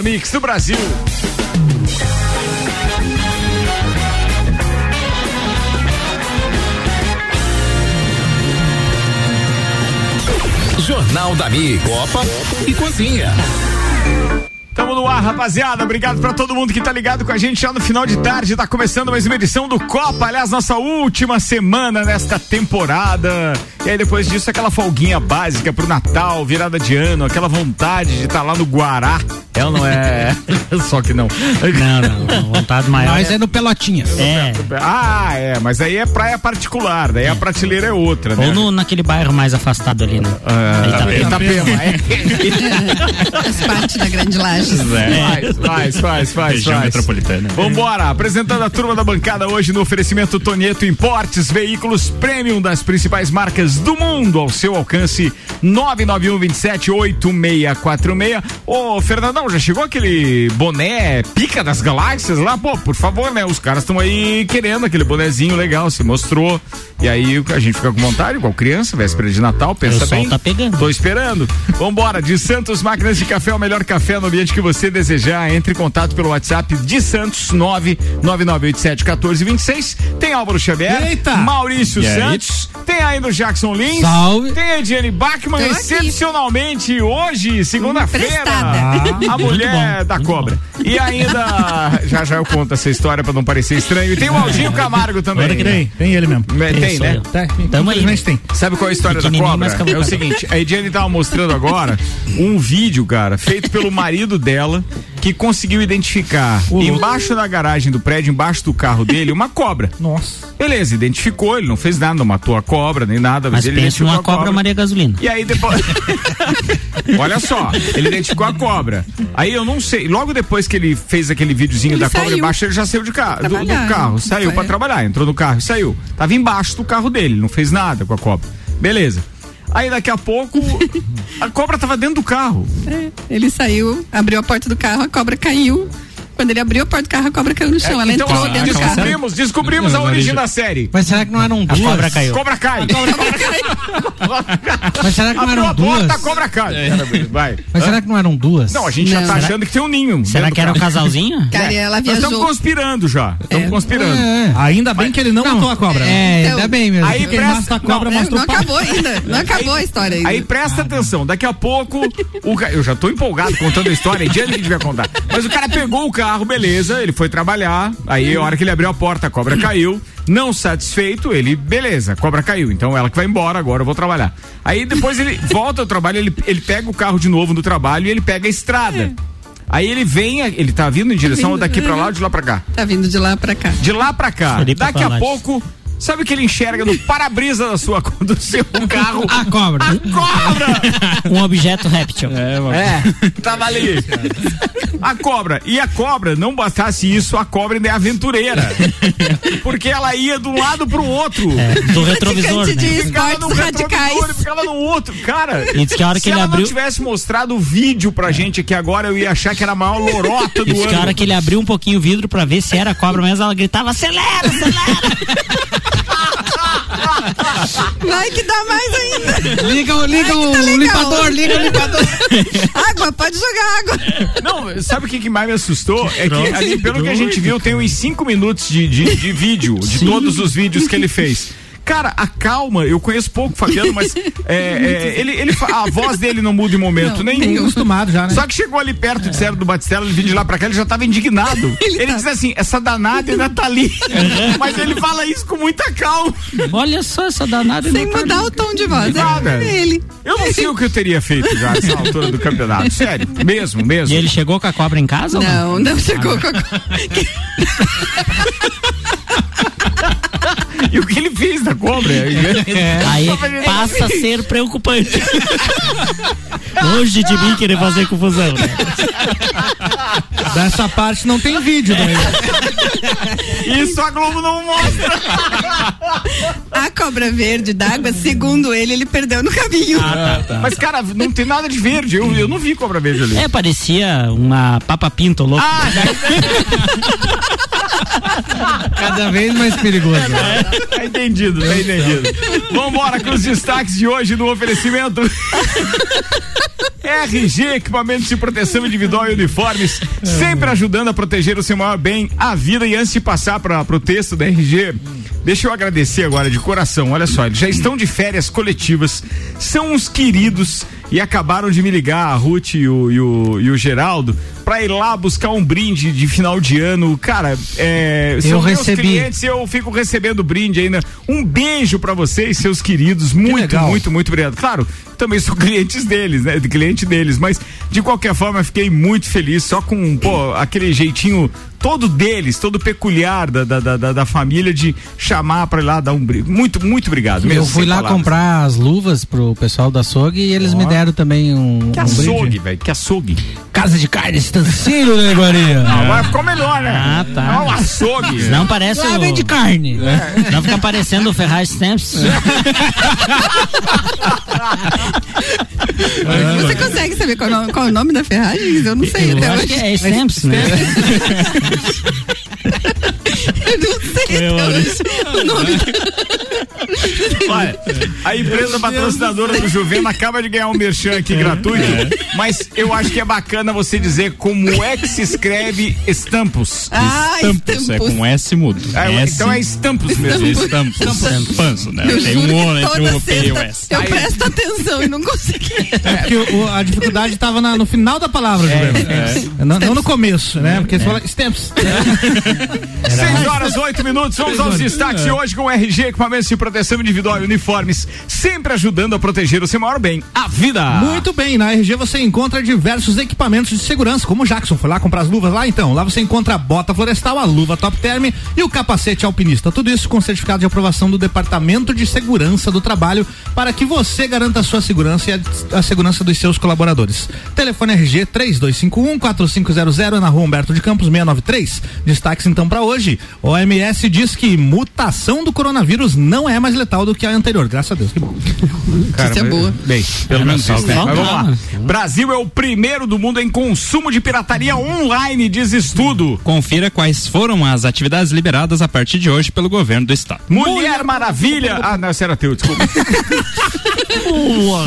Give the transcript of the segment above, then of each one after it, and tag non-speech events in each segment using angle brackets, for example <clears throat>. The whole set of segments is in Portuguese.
mix do Brasil. Jornal da Mi, Copa e Cozinha. Tamo no ar, rapaziada. Obrigado pra todo mundo que tá ligado com a gente já no final de tarde. Tá começando mais uma edição do Copa. Aliás, nossa última semana nesta temporada. E aí, depois disso, aquela folguinha básica pro Natal, virada de ano, aquela vontade de estar tá lá no Guará. Ela não é. <laughs> Só que não. Não, não. Vontade maior. Mas é no Pelotinhas. É. Ah, é. Mas aí é praia particular. Daí a prateleira é outra, né? Ou no, naquele bairro mais afastado ali, né? Ah, Itapema. Itapema. É. <laughs> Faz parte da grande laje. Faz, faz, faz, faz. Região faz. metropolitana. Vambora, apresentando a turma da bancada hoje no oferecimento Tonieto Importes, veículos premium das principais marcas do mundo ao seu alcance 991 27 8646. Ô, Fernandão, já chegou aquele boné pica das galáxias lá? Pô, por favor, né? Os caras estão aí querendo aquele bonezinho legal, se mostrou. E aí a gente fica com vontade, igual criança, véspera de Natal, pensa bem. tá pegando. Tô esperando. Vambora, de Santos Máquinas de Café, o melhor café no ambiente que você desejar. Entre em contato pelo WhatsApp de Santos 999871426. Tem Álvaro Xavier, Eita! Maurício E aí? Santos, tem ainda o Jackson Lins, Salve. tem a Ediane Bachmann, Tô aqui. excepcionalmente hoje, segunda-feira, Emprestada. a mulher da cobra. E ainda, já já eu conto essa história pra não parecer estranho. E tem o Aldinho Camargo também. Agora que tem, tem ele mesmo. É, Tem, Sou né? eu. Tá, Tamo aí, infelizmente tem. Sabe qual é a história da cobra? É o seguinte, a Ediane tava mostrando agora um vídeo, cara, feito pelo marido dela, que conseguiu identificar embaixo da garagem do prédio, embaixo do carro dele, uma cobra. Nossa. Beleza, identificou, ele não fez nada, não matou a cobra, nem nada, mas, Mas ele pensa identificou numa a cobra Maria Gasolina. E aí depois. <laughs> Olha só, ele identificou a cobra. Aí eu não sei. Logo depois que ele fez aquele videozinho Ele da cobra saiu. embaixo, ele já saiu de carro, do, do carro. Saiu pra trabalhar, entrou no carro e saiu. Tava embaixo do carro dele, não fez nada com a cobra. Beleza. Aí daqui a pouco <laughs> a cobra tava dentro do carro. É, Ele saiu, abriu a porta do carro, a cobra caiu. Quando ele abriu a porta do carro, a cobra caiu no chão. Ela então, entrou ah, dentro do carro. descobrimos, descobrimos a origem da série. Mas será que não eram A duas? cobra caiu. Cobra cai. <laughs> Mas será que não eram a porta, duas? a cobra cai. Vai. Mas será que não eram duas? Não, a gente já Não. tá Será- achando que tem um ninho. Será que era um casalzinho? Cara, ela Nós estamos viajou. conspirando já. Estamos É. conspirando. É. Ainda bem que ele não, matou a cobra. É, Então, ainda bem mesmo. aí presta- a cobra, não, É, não acabou ainda. Não acabou a história ainda. Aí presta atenção, daqui a pouco, eu já tô empolgado contando a história, é Diane que devia contar. Mas o cara pegou o carro, beleza, ele foi trabalhar, aí a hora que ele abriu a porta, a cobra caiu, não satisfeito, ele, beleza, a cobra caiu, então ela que vai embora, agora eu vou trabalhar. Aí depois ele <laughs> volta ao trabalho, ele, ele pega o carro de novo no trabalho e ele pega a estrada. Aí ele vem, ele tá vindo em direção vindo, daqui pra lá ou de lá pra cá? Tá vindo de lá pra cá. De lá pra cá. Daqui a pouco, sabe o que ele enxerga no para-brisa da sua, do seu carro? A cobra. Cobra! Um objeto réptil. É, tava ali. A cobra. E a cobra, não bastasse isso, a cobra ainda é aventureira. Porque ela ia de um lado pro outro. É, do retrovisor, né? de Ficava no radicais. e ficava no outro. Cara, E que a hora se que ele ela abriu- não tivesse mostrado o vídeo pra gente aqui agora, eu ia achar que era a maior lorota E do diz que a hora ano. que ele abriu um pouquinho o vidro pra ver se era a cobra mesmo, ela gritava, acelera, acelera. Vai que dá mais ainda. Liga, o- liga tá o legal. limpador, liga o limpador. <laughs> água, pode jogar água. Não, sabe o que, que mais me assustou? É que ali, pelo que a gente viu, tem uns 5 minutos de, de, de vídeo, de todos os vídeos que ele fez. Cara, a calma, eu conheço pouco o Fabiano, mas <laughs> é, é, ele, ele, a voz dele não muda em momento Não, nenhum. Acostumado já, né? Só que chegou ali perto de Zero do Batistela, ele vindo de lá pra cá, ele já tava indignado. <laughs> Ele, tá. diz assim: essa danada ainda tá ali. Mas ele fala isso com muita calma. Olha só essa danada. Sem não tá mudar ali. o tom de voz. Nada. É ele. Eu não sei o que eu teria feito já nessa <laughs> altura do campeonato. Sério, mesmo, mesmo. E ele chegou com a cobra em casa? ou Não, não chegou com a E o que ele fez da cobra? <laughs> Aí passa a ser preocupante. <laughs> Longe de mim querer fazer confusão. Né? Dessa parte não tem vídeo, né? <laughs> Isso a Globo não mostra. A cobra verde d'água, segundo ele, ele perdeu no caminho. Mas, cara, não tem nada de verde. Eu, eu não vi cobra verde ali. É, parecia uma papa pinto louco. Ah, Cada vez mais perigoso. Tá entendido, tá entendido. Vambora com os destaques de hoje do oferecimento. RG Equipamentos de Proteção Individual e Uniformes, sempre ajudando a proteger o seu maior bem, a vida. E antes de passar para o texto da RG, deixa eu agradecer agora de coração. Olha só, eles já estão de férias coletivas, são uns queridos e acabaram de me ligar, a Ruth e o, e o, e o Geraldo, pra ir lá buscar um brinde de final de ano. Cara, é, Eu recebi. clientes, eu fico recebendo brinde ainda. Um beijo pra vocês, seus queridos. Muito, legal. muito, muito obrigado. Claro, também sou <laughs> clientes deles, né? Cliente deles, mas de qualquer forma fiquei muito feliz só com, pô, aquele jeitinho todo deles, todo peculiar da, da, da, da- família de chamar pra ir lá dar um brinde. Muito, muito obrigado. Eu mesmo, fui sem lá palavras. comprar as luvas pro pessoal da açougue e eles me deram também um, Que um açougue, velho, que açougue. Casa de carne, estancilho, né, Maria? Agora ficou melhor, né? Ah, tá. É um açougue. Não parece Lá o... vende carne. Não fica parecendo o Ferraz Stamps. <laughs> Você consegue saber qual, o nome- qual é o nome da Ferrari? Eu não sei Eu até acho hoje. que é Stamps, né? <laughs> Não sei até hoje o nome Olha, a empresa patrocinadora do Juvena acaba de ganhar um merchan aqui gratuito, mas eu acho que é bacana você dizer como é que se escreve estampos. Ah, Estampos, é com S mudo. É, S, então é estampos mesmo. Estampos. Estampos, né? Eu Tem um O que entre toda o P e S. eu presto atenção e não consegui. É porque o- a dificuldade estava no final da palavra, Juliano. Não, não no começo, né? Porque você fala steps. 6 horas, 8 minutos, vamos aos destaques de hoje com o RG, equipamentos de proteção individual e uniformes, sempre ajudando a proteger o seu maior bem, a vida. Muito bem, na RG você encontra diversos equipamentos de segurança, como o Jackson foi lá comprar as luvas lá, então. Lá você encontra a bota florestal, a luva top term e o capacete alpinista. Tudo isso com certificado de aprovação do Departamento de Segurança do Trabalho para que você garanta a sua segurança e a, a segurança dos seus colaboradores. Telefone RG 3251 4500 na rua Humberto de Campos 693. Destaques então para hoje. O OMS diz que mutação do coronavírus não é mais letal do que a anterior. Graças a Deus, que bom. Isso é boa. Bem, pelo menos isso, né? Mas vamos lá. Brasil é o primeiro do mundo em consumo de pirataria online, diz estudo. Confira quais foram as atividades liberadas a partir de hoje pelo governo do estado. Mulher Maravilha. Ah, não, esse era teu, desculpa. <laughs>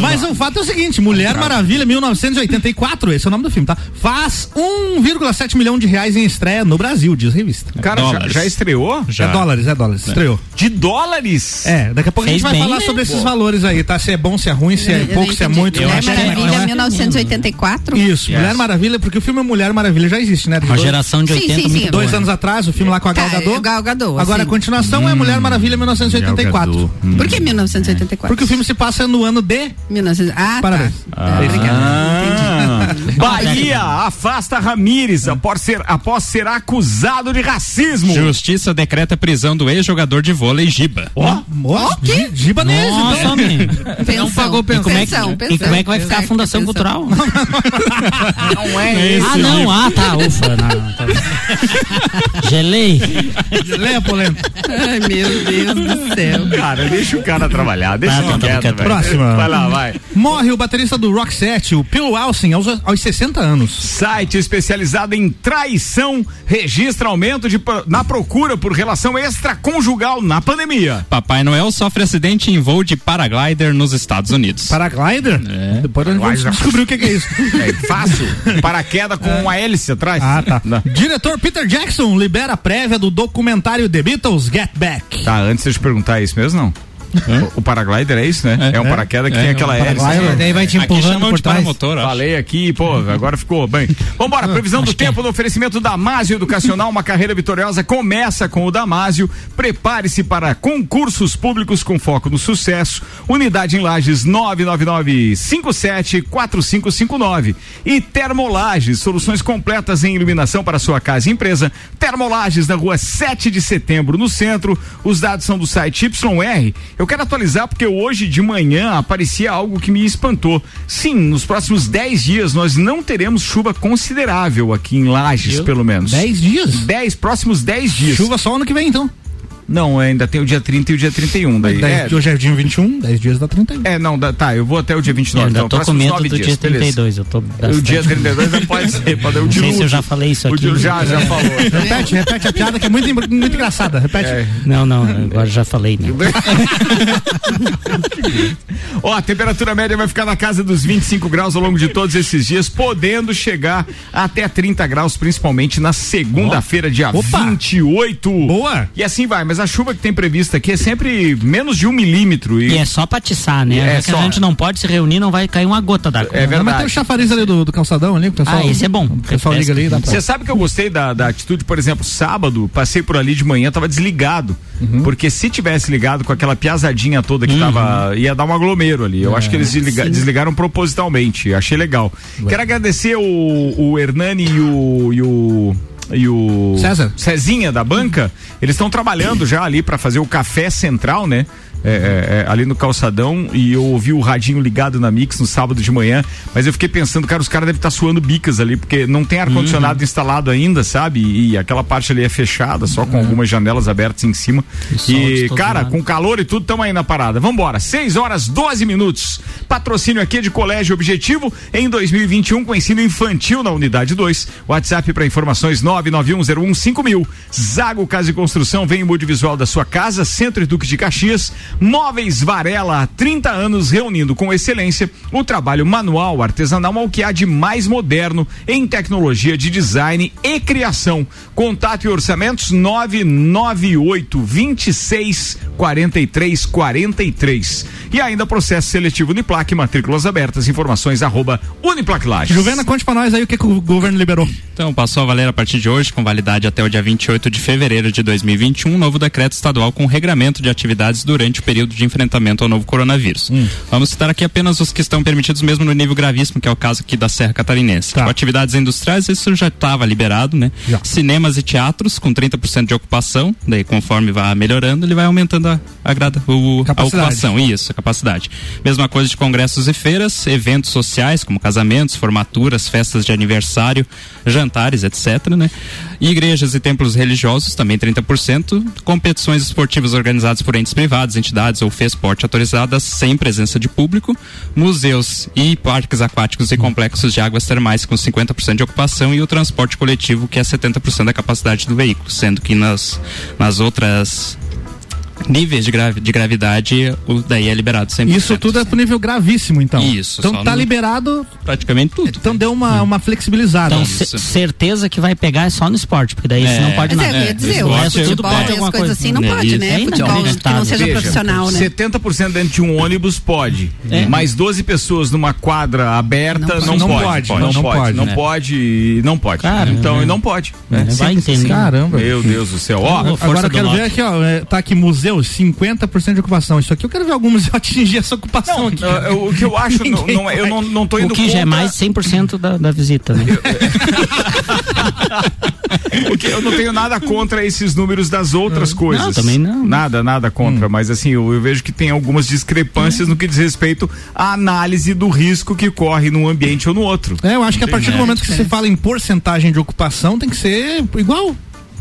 Mas o fato é o seguinte: Mulher Maravilha 1984, esse é o nome do filme, tá? Faz 1,7 milhão de reais em estreia no Brasil, diz a revista. Cara, já, já estreou? Já. É dólares, é dólares, estreou. De dólares? É, daqui a pouco a Fez gente vai bem, falar né? sobre esses valores aí, tá? Se é bom, se é ruim, se é Eu pouco, se é muito. Mulher é- Maravilha, acho- 1984. Isso, Mulher Maravilha, porque o filme Mulher Maravilha já existe, né? Uma geração de Sim, 80 sim, Dois boa. anos atrás, o filme lá com a Gal Tá, Gadot. é Gal Gadot, Agora a continuação é Mulher Maravilha 1984. Por que 1984? Porque o filme se passa no ano de. 19... Ah, Parabéns. tá. Ah, obrigada. Ah, <laughs> Bahia afasta Ramires após ser, após ser acusado de racismo. Justiça decreta prisão do ex-jogador de vôlei Giba. Ó, ó, quê? Gibanese, Nossa, então. homem. Pensão. Não pagou pensão. E como é que, Pensão, e pensão. como é que vai ficar a Fundação pensão. Cultural? Não é ah, não. Ah, tá. Ufa. Não, tá. Gelei. Leia a polêmica. Ai, meu Deus do céu. Cara, deixa o cara trabalhar, deixa Tá, tá, tá, quieto. Próxima. Vai lá, vai. Morre o baterista do Rock Set, o Phil Wilson, aos, aos 60 anos. Site especializado em traição registra aumento de, na procura por relação extraconjugal na pandemia. Papai Noel sofre acidente em voo de paraglider nos Estados Unidos. Paraglider? É. Depois nós vamos descobrir o que, que é isso. <laughs> É fácil. Paraquedas com uma hélice atrás. Ah, tá. Não. Diretor Peter Jackson libera a prévia do documentário The Beatles Get Back. Tá, antes de eu te perguntar, é isso mesmo não? O, o paraglider é isso, né? É, É. um paraquedas que É, tem é aquela um hélice. Daí vai te empurrando por de trás. acho. Falei aqui, pô, agora ficou bem. Vambora, previsão do tempo no oferecimento Damásio Educacional, uma carreira vitoriosa começa com o Damásio. Prepare-se para concursos públicos com foco no sucesso. Unidade em Lages 999574559. E Termolages, soluções completas em iluminação para sua casa e empresa. Termolages na rua 7 de setembro, no centro. Os dados são do site YR. Eu quero atualizar porque hoje de manhã aparecia algo que me espantou. Sim, nos próximos 10 dias nós não teremos chuva considerável aqui em Lages, pelo menos. 10 dias? 10, próximos 10 dias. Chuva só ano que vem, então. Não, ainda tem o dia 30 e o dia 31. Daí. Dez- É, Hoje é dia 21, 10 dias dá 31. é, não, dá- tá, eu vou até o dia 29. Eu ainda então, tô com medo nove do dias, dia beleza. 32. Eu tô O dia 32 não <laughs> pode ser, pode o Não de sei se eu já falei isso O aqui. de- já, já falou. <laughs> Repete, repete a piada que é muito, muito engraçada. Repete. É. Não, não, agora já falei, né? <laughs> Ó, a temperatura média vai ficar na casa dos 25 graus ao longo de todos esses dias, podendo chegar até 30 graus, principalmente na segunda-feira, dia Opa! 28. Boa. E assim vai, mas a chuva que tem prevista aqui é sempre menos de um milímetro. E, E é só pra atiçar, né? É É só. a gente não pode se reunir, não vai cair uma gota d'água. É verdade. Mas tem o chafariz ali do, do calçadão ali, que o pessoal. Ah, esse é bom. O pessoal liga ali, dá pra. Você sabe que eu gostei da, da atitude, por exemplo, sábado, passei por ali de manhã, tava desligado. Uhum. Porque se tivesse ligado com aquela piazadinha toda que tava. ia dar um aglomero ali. Eu acho que eles desliga- desligaram propositalmente. Achei legal. Quero agradecer o, o Hernani e o. E o e o César. Cezinha da banca, eles estão trabalhando já ali para fazer o café central, né? É, é, é, ali no calçadão e eu ouvi o radinho ligado na Mix no sábado de manhã, mas eu fiquei pensando, cara, os caras devem estar suando bicas ali, porque não tem ar-condicionado instalado ainda, sabe? E, aquela parte ali é fechada, só com algumas janelas abertas em cima. E, todo cara, lado. com calor e tudo, tamo aí na parada. Vambora, 6 horas 12 minutos. Patrocínio aqui de Colégio Objetivo em 2021 com ensino infantil na unidade 2. WhatsApp para informações 991015000. Zago Casa e Construção vem em multivisual da sua casa, Centro e Duque de Caxias. Móveis Varela, há 30 anos reunindo com excelência o trabalho manual, artesanal ao que há de mais moderno em tecnologia de design e criação. Contato e orçamentos 998 26 43 43. E ainda processo seletivo Uniplac, matrículas abertas, informações arroba Uniplac Lages. Juvena, conte pra nós aí o que, que o governo liberou. Então, passou a valer a partir de hoje, com validade até o dia 28 de fevereiro de 2021, um novo decreto estadual com regramento de atividades durante o período de enfrentamento ao novo coronavírus. Vamos citar aqui apenas os que estão permitidos mesmo no nível gravíssimo, que é o caso aqui da Serra Catarinense. Tá. Atividades industriais, isso já estava liberado, né? Já. Cinemas e teatros com 30% de ocupação, daí conforme vai melhorando, ele vai aumentando a, a, grada, o, a ocupação, isso, a capacidade. Mesma coisa de congressos e feiras, eventos sociais, como casamentos, formaturas, festas de aniversário, jantares, etc, né? E igrejas e templos religiosos, também 30%, competições esportivas organizadas por entes privados, entidades ou FESPORT autorizadas sem presença de público, museus e parques aquáticos e complexos de águas termais com 50% de ocupação e o transporte coletivo que é 70% da capacidade do veículo, sendo que nas, nas outras níveis de, gravi- de gravidade, o daí é liberado 100%. Isso tudo é pro nível gravíssimo, então. Isso, Então tá no- liberado, praticamente tudo. então deu uma, uma flexibilizada. Então, certeza que vai pegar é só no esporte, porque daí É. você não pode Mas nada. é, ia dizer, o é resto tudo futebol pode as alguma coisa. assim não É, pode, isso. né? É, então, Futebol que não seja Veja, profissional, né? 70% dentro de um ônibus pode. É. Mais 12 pessoas numa quadra aberta não, Não pode. pode, não Não pode, pode. Não pode. Não pode. Então, não pode. É, É, vai entender. Caramba. Meu Deus do céu. Ó, Agora quero ver aqui, ó, é, tá aqui museu, 50% de ocupação. Isso aqui eu quero ver algum museu <laughs> atingir essa ocupação não, aqui. uh, o que eu acho, <laughs> não, não é- eu não, não tô O indo que já é contra- mais 100% da, da visita, né? <laughs> o que eu não tenho nada contra esses números das outras coisas. Não, também não. Nada, nada contra, mas assim, eu, eu vejo que tem algumas discrepâncias no que diz respeito à análise do risco que corre num ambiente ou no outro. É, eu acho que a partir do É, momento que você fala em porcentagem de ocupação, tem que ser igual.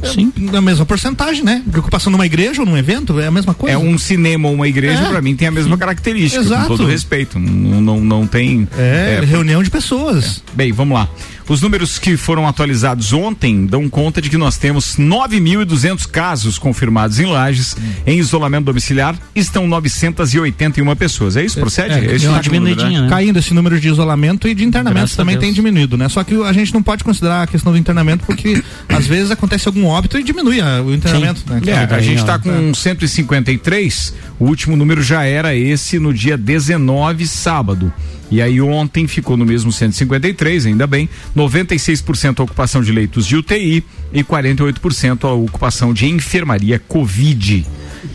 Sim. Da mesma porcentagem, né? De ocupação num evento ou num evento, é a mesma coisa. É um cinema ou uma igreja, É. pra mim, tem a mesma característica, Exato. com todo respeito. Não, não, não tem. É, é, reunião de pessoas. Bem, vamos lá. Os números que foram atualizados ontem dão conta de que nós temos 9.200 casos confirmados em Lages. Em isolamento domiciliar estão 981 pessoas. É isso? Procede? é, Esse deu uma é o número, diminuidinha, né? Caindo esse número de isolamento e de internamento Graças também tem diminuído, né? Só que a gente não pode considerar a questão do internamento porque <coughs> às vezes acontece algum óbito e diminui a- o internamento, né? É, a gente está com 153, o último número já era esse no dia 19, sábado. E aí ontem ficou no mesmo 153, ainda bem, 96% a ocupação de leitos de UTI e 48% a ocupação de enfermaria Covid.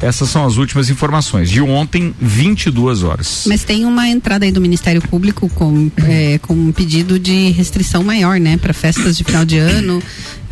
Essas são as últimas informações. De ontem, 22 horas. Mas tem uma entrada aí do Ministério Público com, é, com um pedido de restrição maior, né? Para festas de final de ano,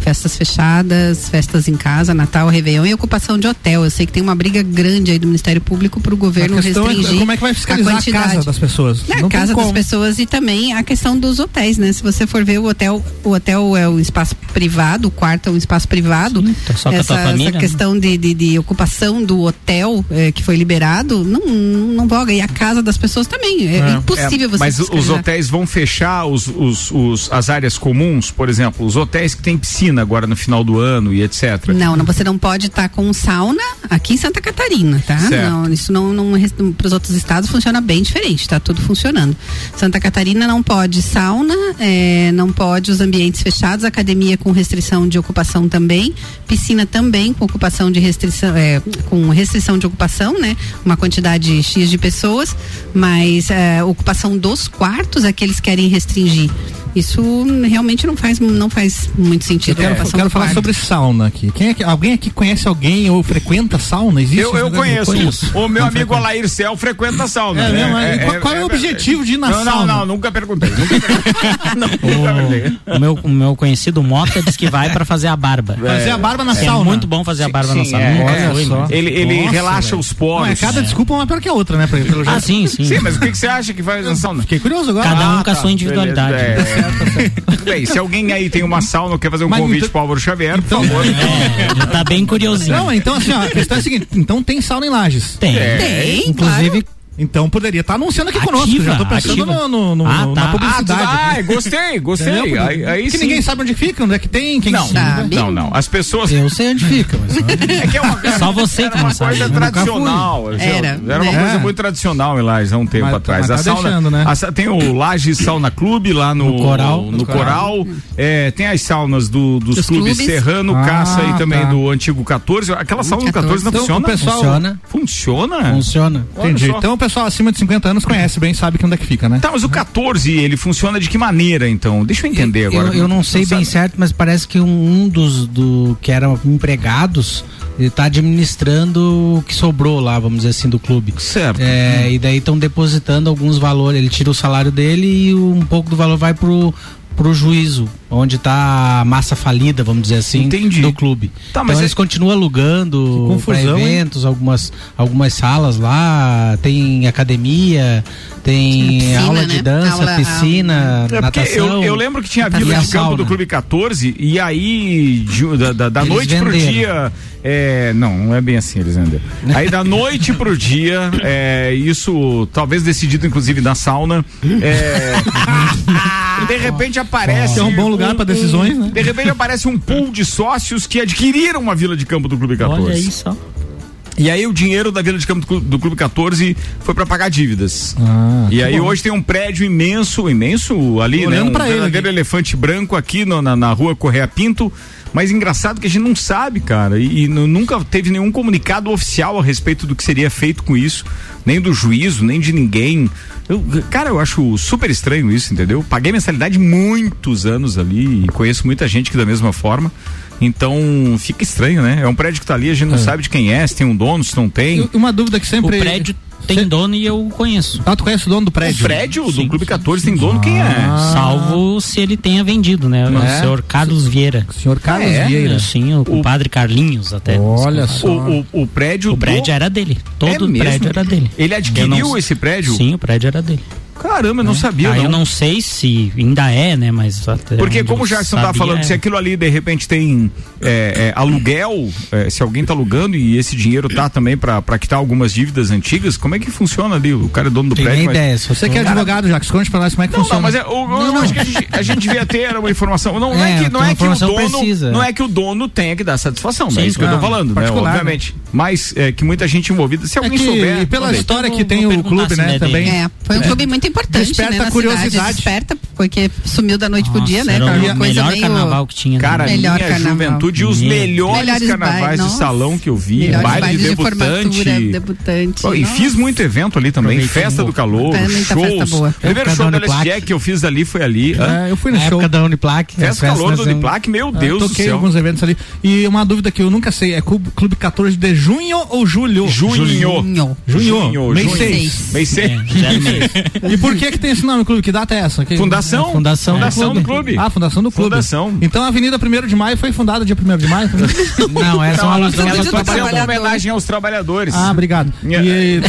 festas fechadas, festas em casa, Natal, Réveillon e ocupação de hotel. Eu sei que tem uma briga grande aí do Ministério Público para o governo A questão é restringir como é que vai fiscalizar a quantidade. casa das pessoas? Na Não tem casa das pessoas e também a questão dos hotéis, né? Se você for ver o hotel, o hotel é um espaço privado, o quarto é um espaço privado. tá só com a essa, tua família, essa né? questão de, de, de ocupação do hotel eh, que foi liberado, não, não voga. E a casa das pessoas também. É, impossível você Mas os fiscalizar. hotéis vão fechar os, os, os- as áreas comuns, por exemplo, os hotéis que tem piscina agora no final do ano e etc. Não, não, você não pode estar com sauna aqui em Santa Catarina, tá? Certo. Não, isso não, não para os outros estados funciona bem diferente, tá tudo funcionando. Santa Catarina não pode sauna, eh, não pode os ambientes fechados, academia com restrição de ocupação também, piscina também com ocupação de restrição, eh, com restrição de ocupação, né? Uma quantidade x de pessoas, mas eh, ocupação dos quartos é que eles querem restringir. Isso realmente não faz não faz muito sentido. Quero, eu ocupação quero falar sobre sauna aqui. Quem é que, alguém aqui conhece alguém ou frequenta sauna? Existe Eu, eu conheço. O meu amigo Alair Cel frequenta sauna. É né? mesmo? É, qual- qual é o objetivo de ir na não, sauna? Não, não, nunca perguntei. Nunca <laughs> perguntei. Não, nunca perguntei. O meu, o meu conhecido Mota diz que vai pra fazer a barba. Fazer a barba na É sauna. muito bom fazer a barba na Sim, sauna. é, é, só. mas- Ele, ele Nossa, relaxa velho. os Não, poros. é, cada desculpa é uma pior que a outra, né? Pelo Ah, sim, sim. Sim, mas o que, que você acha que faz na sauna? Fiquei curioso agora. Cada um Ah, com a tá, sua individualidade. beleza, é. Tudo Bem, se alguém aí tem uma sauna ou quer fazer um Mas convite então- pro Álvaro Xavier, por favor. É, já tá bem curiosinho. Não, então assim, ó, a questão é a seguinte, então tem sauna em Lages. Tem. Tem, Inclusive, Então poderia estar anunciando aqui Ativa, conosco. Já tô pensando no, no- no- Ah, na tá. Ah, tu- publicidade. ah, aqui. gostei, <laughs> gostei. Entendeu? Aí, aí que sim. ninguém sabe onde fica, onde é que tem, quem Não, sabe. não, não. As pessoas. eu sei onde fica, mas <laughs> É que é uma, Só você era que não uma sabe, coisa eu nunca tradicional. Era, Era uma coisa É. muito tradicional em Lages há um tempo Mas- atrás. mas a tá sauna, deixando, né? a tem o Lages Sauna Clube lá no, No Coral. no No Coral. É, tem as saunas do- dos, Dos clubes, clubes. Serrano, Ah, Caça e também tá. do antigo 14. Aquela sauna do 14 não funciona? pessoal- funciona. Funciona? Funciona. Entendi. Então o pessoal acima de 50 anos conhece bem, sabe que onde é que fica, né? Tá, mas o 14, ele funciona de que maneira, então? Deixa eu entender agora. Eu, eu não sei bem sabe? certo, mas parece que um, um dos do, que eram empregados ele tá administrando o que sobrou lá, vamos dizer assim, do clube. Certo. É, e daí estão depositando alguns valores. Ele tira o salário dele e um pouco do valor vai pro pro juízo, onde tá a massa falida, vamos dizer assim, Entendi. do clube. Tá, mas então é- eles continuam alugando para hein? eventos, algumas algumas salas lá, tem academia, tem Piscina, aula de né? dança, Aula- piscina, É porque natação. eu, eu lembro que tinha a e vila a de campo do Clube 14 e aí de- da, da- da noite pro venderam. dia é, não, não é bem assim eles venderam. Aí da noite pro dia, é, isso talvez decidido inclusive na sauna, é, <laughs> de repente aparece É um bom lugar pra decisões, né? De repente aparece um pool de sócios que adquiriram uma vila de campo do Clube 14. Olha aí só. E aí o dinheiro da Vila de Campo do Clu- do Clube 14 foi pra pagar dívidas. Ah, e aí hoje tem um prédio imenso, imenso ali, Tô né? Um pra ele verdadeiro elefante branco aqui no- na, na rua Correia Pinto. Mas engraçado que a gente não sabe, cara, e, e nu- nunca teve nenhum comunicado oficial a respeito do que seria feito com isso, nem do juízo, nem de ninguém. Eu, cara, eu acho super estranho isso, entendeu? Paguei mensalidade muitos anos ali e conheço muita gente que da mesma forma. Então fica estranho, né? É um prédio que tá ali, a gente não sabe de quem é, se tem um dono, se não tem. Uma dúvida que O sempre. prédio tem dono e eu conheço. Ah, tu conhece o dono do O prédio? prédio do Sim, Clube sim, 14 tem dono, quem é? Ah. Salvo se ele tenha vendido, né? É? O senhor Carlos Vieira. Senhor Carlos Ah, é? Vieira. Sim, o, O- padre Carlinhos até. Olha só. O, o, o prédio. O prédio do... era dele. Todo É o prédio era dele. Ele adquiriu não- esse prédio? Sim, o prédio era dele. Caramba, eu não sabia. Aí não. eu não sei se ainda é, né? Mas Porque como o Jackson tá sabia, falando, é. se aquilo ali de repente tem é, é, aluguel, é, se alguém tá alugando e esse dinheiro tá também pra pra quitar algumas dívidas antigas, como é que funciona ali? O cara é dono do Tem prédio. nem mas- ideia. Se Você que é advogado, Jacques, conte pra nós como é que Não, funciona. não, mas é, o, eu acho que a gente, a gente devia ter uma informação. Não, não é, É, que, não é que o dono. precisa. Não é que o dono tenha que dar satisfação, não é Sim, isso que eu tô não, falando, né? né? Obviamente. Mas é, que muita gente envolvida, se É alguém que, souber. pela também. história que tem o clube, né, não é também. É, foi um clube muito importante, Desperta né, na curiosidade. cidade. Desperta, porque sumiu da noite pro dia, né? Era Foi o uma coisa melhor meio... carnaval que tinha. né? Cara, Melhor minha carnaval. juventude e os melhores, Melhores carnavais de nossa. salão que eu vi, Melhores baile de bailes de debutante. debutante. Pô, e Nossa. fiz muito evento ali também, Aproveitei festa do calor, shows. festa boa. Primeiro show da da. Jack que eu fiz ali foi ali. É, eu fui no show. época da Uniplac. Festa calor do nasceu- Uniplac, meu Eu Deus do Ah, toquei céu. alguns eventos ali. E uma dúvida que eu nunca sei, é Clube, Clube 14 de junho ou julho? Junho. Junho. Junho. Mês junho. 6. Mês seis. É, já é mês. E <laughs> E por que que tem esse nome, clube? Que data é essa? Que- Fundação? Fundação do Fundação do clube. clube. Ah, Fundação do Clube. Fundação. Então a Avenida 1 de Maio foi fundada dia 1 de maio? <laughs> Não, essa é uma alusão Tudo Ela de pode ser uma trabalhador. homenagem aos trabalhadores. ah, obrigado. Yeah. E,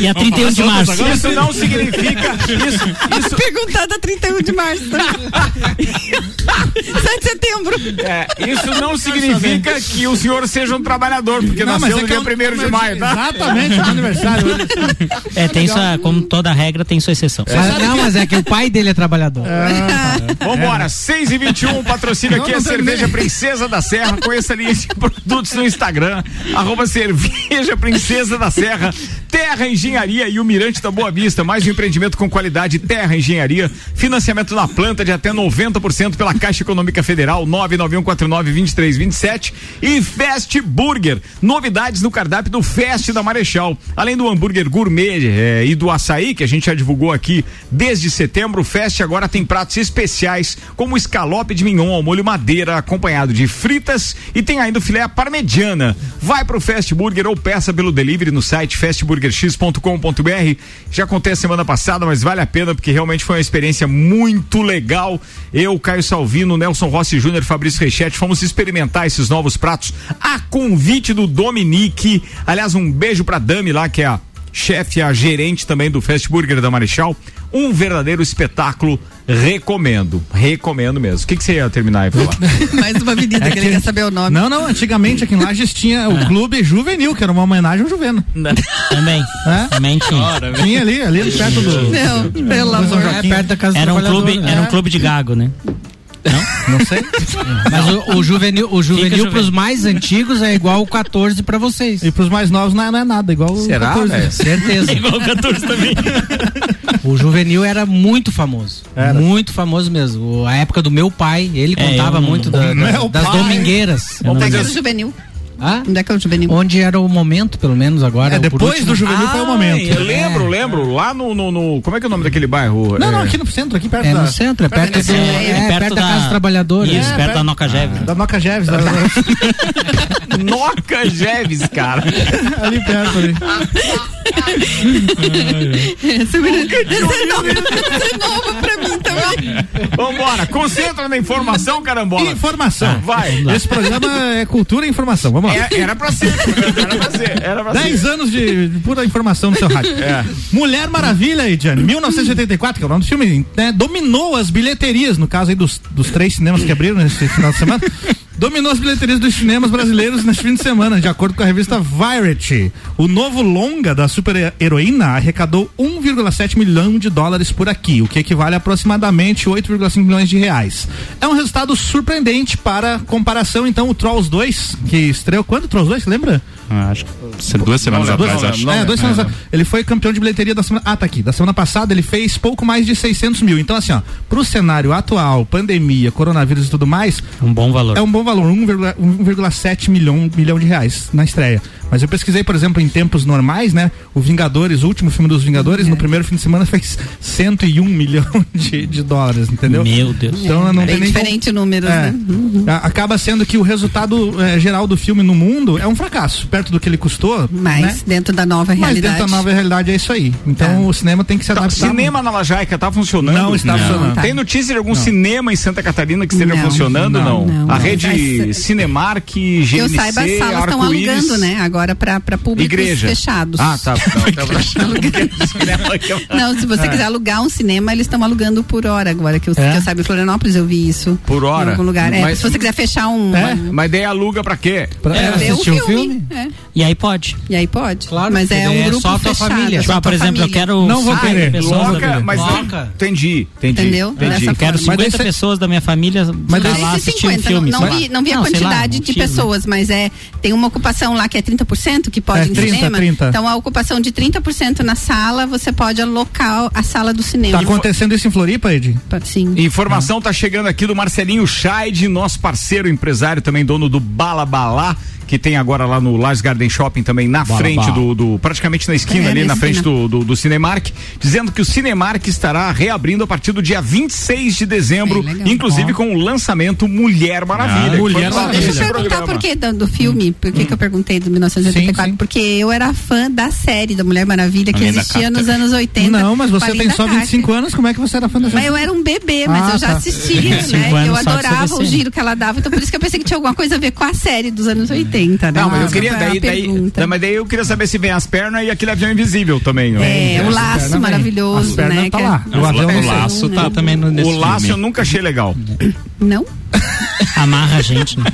<laughs> E a 31 de março. Isso não significa. <laughs> Isso, isso, Perguntada 31 de março. 7 de setembro. é, isso não significa que o senhor seja um trabalhador, porque Não, nasceu é no que dia eu- 1 de maio, tá? Exatamente, é aniversário. hoje. É, tem sua, como toda regra, tem sua exceção. Mas, não, mas é que o pai dele é trabalhador. <laughs> Vambora, 6 e 21 patrocínio aqui é não Cerveja. Princesa da Serra. Conheça a linha de <laughs> produtos no Instagram, arroba Cerveja Princesa da Serra, Terra Engenharia e o Mirante da Boa Vista. Mais um empreendimento com qualidade, Terra Engenharia. Financiamento na planta de até 90% pela Caixa Econômica Federal, 991492327. E Fast Burger. Novidades no cardápio do Fest da Marechal. Além do hambúrguer gourmet eh, e do açaí, que a gente já divulgou aqui desde setembro, o Fest agora tem pratos especiais, como escalope de mignon ao molho madeira, acompanhado de fritas e tem ainda o filé parmegiana. Vai pro Fast Burger ou peça pelo delivery no site fastburgerx.com.br. Já contei a semana passada, mas vale a pena porque realmente foi uma experiência muito legal. Eu, Caio Salvino, Nelson Rossi Júnior, Fabrício Reichete, fomos experimentar esses novos pratos a convite do Dominique. Aliás, um beijo pra Dami lá, que é a chefe, a gerente também do Fast Burger da Marechal. Um verdadeiro espetáculo. Recomendo. Recomendo mesmo. O que, que você ia terminar aí pra falar? <laughs> Mais uma avenida que ele quer saber o nome. Não, não, antigamente aqui em Lages tinha o <laughs> Clube Juvenil, que era uma homenagem ao Juveno. Também. É? Também tinha. Tinha ali, ali perto do. Não, pelo amor. É perto da casa Era um clube, era um né? clube de gago, né? Não sei. <laughs> Mas o, o juvenil, o juvenil juvenil. pros mais antigos é igual o 14 pra vocês. E pros mais novos não é, não é nada, igual o Será, 14. velho? Certeza. <laughs> Igual o 14 também. <laughs> O juvenil era muito famoso. Era. Muito famoso mesmo. O- A época do meu pai, ele É, contava eu não- muito da- das pai. domingueiras. Eu não Onde é que lembro. era o juvenil? Ah? Onde é que é o juvenil? Onde era o momento, pelo menos agora. É, depois do Juvenil foi o momento. Eu lembro, lembro. Lá no, no, no- Como é que é o nome daquele bairro? Não, não, É, aqui no centro, aqui perto É da. no centro, é perto, da do, Assembleia. é, perto, da, Casa dos Trabalhadores. Isso, É, perto perto- da Noca Jeve. Da Noca Jeves, da- Noca Jeves, <laughs> cara. <laughs> ali perto ali. <laughs> Esse é é novo pra mim também. Vambora, concentra na informação, carambola. Informação. Vai. Esse programa é cultura e informação. Vamos lá. É, era pra ser, era pra ser, era pra ser. 10 anos de pura informação no seu rádio. É. Mulher Maravilha, Ediane, 1984, que é o nome do filme, né, dominou as bilheterias, no caso aí dos, dos três cinemas que abriram nesse final de semana. Dominou as bilheterias dos cinemas brasileiros neste fim de semana, de acordo com a revista Variety. O novo longa da super-heroína arrecadou 1,7 milhão de dólares por aqui, o que equivale a aproximadamente 8,5 milhões de reais. É um resultado surpreendente para comparação, então, o Trolls 2, que estreou quando Trolls 2, você lembra? Ah, acho que ser duas semanas Não, atrás, não, acho. não, é, é, semanas é. atrás. Ele foi campeão de bilheteria da semana. Ah, tá aqui. Da semana passada ele fez pouco mais de 600 mil. Então, assim, ó, pro cenário atual, pandemia, coronavírus e tudo mais, Um bom valor. é um bom valor, 1,7 1,7 milhão, milhão de reais na estreia. Mas eu pesquisei, por exemplo, em tempos normais, né? O Vingadores, o último filme dos Vingadores, no primeiro fim de semana <laughs> fez 101 milhão de, de dólares, entendeu? Meu Deus. Então não tem Bem nem como- diferente números, é. né? A- Acaba sendo que o resultado eh, geral do filme no mundo é um fracasso. Perto do que ele custou. Mas né? dentro da nova Mas realidade. dentro da nova realidade é isso aí. Então Tá. o cinema tem que se Tá, adaptar. cinema na Lajaica tá funcionando? Não está funcionando. Tá. Tem notícia de algum cinema em Santa Catarina que esteja Não. funcionando? Não. Não. A Não. rede Mas- Cinemark, GNC, Que eu saiba, as salas estão alugando, né? Agora pra públicos Igreja. fechados. Ah, tá. <laughs> <laughs> Não, tá <laughs> Não, se É. você quiser alugar um cinema, eles estão alugando por hora agora, que eu, É? que eu saiba em Florianópolis eu vi isso. Por hora? Em algum lugar. É, Mas- se você quiser fechar um. É? Mas daí aluga pra quê? Pra- É, ver o assistir filme. filme? É. E aí pode. E aí pode. Claro, Mas é daí um é grupo só a tua fechado. família. só Tipo, a ah, por exemplo, eu família. quero Não vou 50 querer. pessoas. Loca, mas Loca. entendi, entendi. Entendeu? Entendi. Eu quero forma. 50 daí cê- pessoas da minha família Mas daí lá um 50, filme. não, não lá. vi, não vi a Não, lá, quantidade um de pessoas, mas é tem uma ocupação lá que é 30% que pode É, ir no 30, cinema. 30. Então a ocupação de 30% na sala, você pode alocar a sala do cinema. Tá acontecendo isso em Floripa, Ed? Sim. Informação tá chegando aqui do Marcelinho Scheid, nosso parceiro empresário, também dono do Bala Balá, que tem agora lá no Lars Garden Shopping também, na frente do, do- praticamente na esquina É, ali, na na frente do, do, do Cinemark, dizendo que o Cinemark estará reabrindo a partir do dia 26 de dezembro, legal. inclusive Ó. com o lançamento Mulher Maravilha. que Mulher Maravilha. Deixa eu perguntar por que do, do filme, por que, que eu perguntei do 1984, Sim, sim. porque eu era fã da série da Mulher Maravilha que existia Carter. nos anos 80. Não, mas você tem só 25 Carter. anos, como é que você era fã dessa Mas eu era um bebê, mas Ah, eu já tá. assistia, 25 né? Eu adorava o giro que ela dava, então por isso que eu pensei que tinha alguma coisa a ver com a série dos anos 80, né? Não, mas eu queria, daí, daí, não, mas daí eu queria saber se vem as pernas e aquele avião invisível também. É, o laço maravilhoso, né? tá é- lá. O O, avião não sei. laço tá também no, O laço eu nunca achei legal. Não? <laughs> Amarra a gente, né?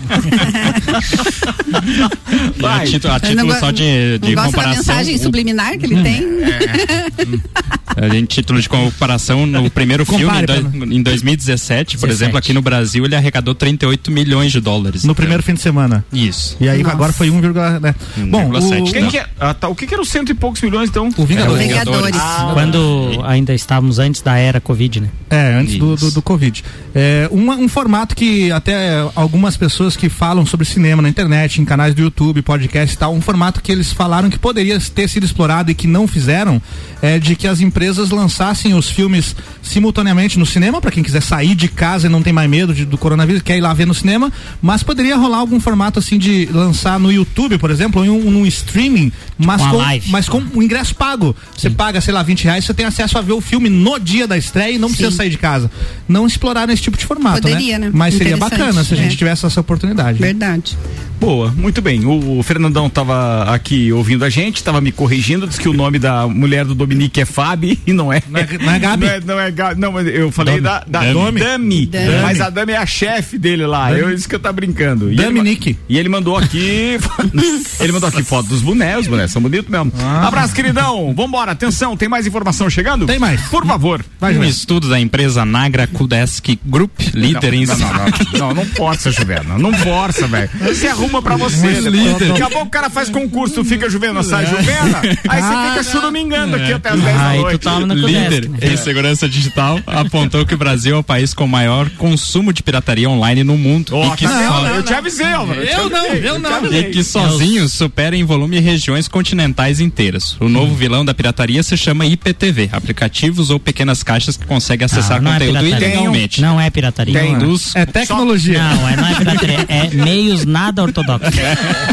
E a título, a título só de, de não gosta da comparação. mensagem o- subliminar que ele tem? <laughs> A gente, título de comparação, no primeiro filme, Compare, em, dois- Bruno. em 2017, por 17. exemplo, aqui no Brasil, ele arrecadou 38 milhões de dólares. No primeiro fim de semana. Isso. E aí Nossa. agora foi 1, né? Bom, 1,7, o, Quem Não. que é? Ah, tá. O que, que era os cento e poucos milhões, então? o Vingador. É, o Vingadores. Ah, Quando ainda estávamos antes da era Covid, né? É, antes do, do, do Covid. É, um, um formato que até algumas pessoas que falam sobre cinema na internet, em canais do YouTube, podcast e tal, um formato que eles falaram que poderia ter sido explorado e que não fizeram, é de que as empresas lançassem os filmes simultaneamente no cinema, para quem quiser sair de casa e não tem mais medo de- do coronavírus, quer ir lá ver no cinema, mas poderia rolar algum formato assim de lançar no YouTube, por exemplo, ou em um, num streaming, mas uma com, live. mas com o ingresso pago. Você paga, sei lá, 20 reais, você tem acesso a ver o filme no dia da estreia e não precisa Sim. sair de casa. Não exploraram esse tipo de formato, Poderia, né? né? Mas seria bacana se a gente é. tivesse essa oportunidade. Verdade. Boa, muito bem. O, Fernandão estava aqui ouvindo a gente, estava me corrigindo, disse que o nome da mulher do Dominique é Fabi <laughs> e não é. Não é- não é Gabi? Não é, não é Gabi. Não, mas eu falei Dami. da, da Dami. Dami. Dami. Mas a Dami é a chefe dele lá. Dami. Eu disse que eu tá brincando. E ele Dominique. E ele mandou aqui. <laughs> ele mandou aqui foto dos bonés, os bonés são bonitos mesmo. Abraço, queridão. Vambora, atenção, tem mais informação chegando? Ah. Tem mais. Por favor. Vai, Um estudo da empresa Nagra Kudesk Group, líder em Não, não, não, não, não força, Juvenal. Não força, velho. Você arruma pra você. Né? líder. Daqui a pouco o cara faz concurso, tu fica Juvenal, sai Juvena, aí você fica churumingando aqui até as 10 da Aí tu noite. líder né? em segurança digital apontou que o Brasil é o país com maior consumo de pirataria online no mundo Ó, e que tá vendo? só- eu te avisei, Álvaro. te Eu não, eu não. E que sozinhos supera em volume regiões continentais inteiras. O novo vilão da pirataria se chama IPTV, aplicativos ou pequenas caixas que conseguem acessar Não, não é conteúdo pirataria. ilegalmente. Não é pirataria. Tem. Não é. Dos- É tecnologia. Não, é, não é pirataria. É meios nada ortodoxos.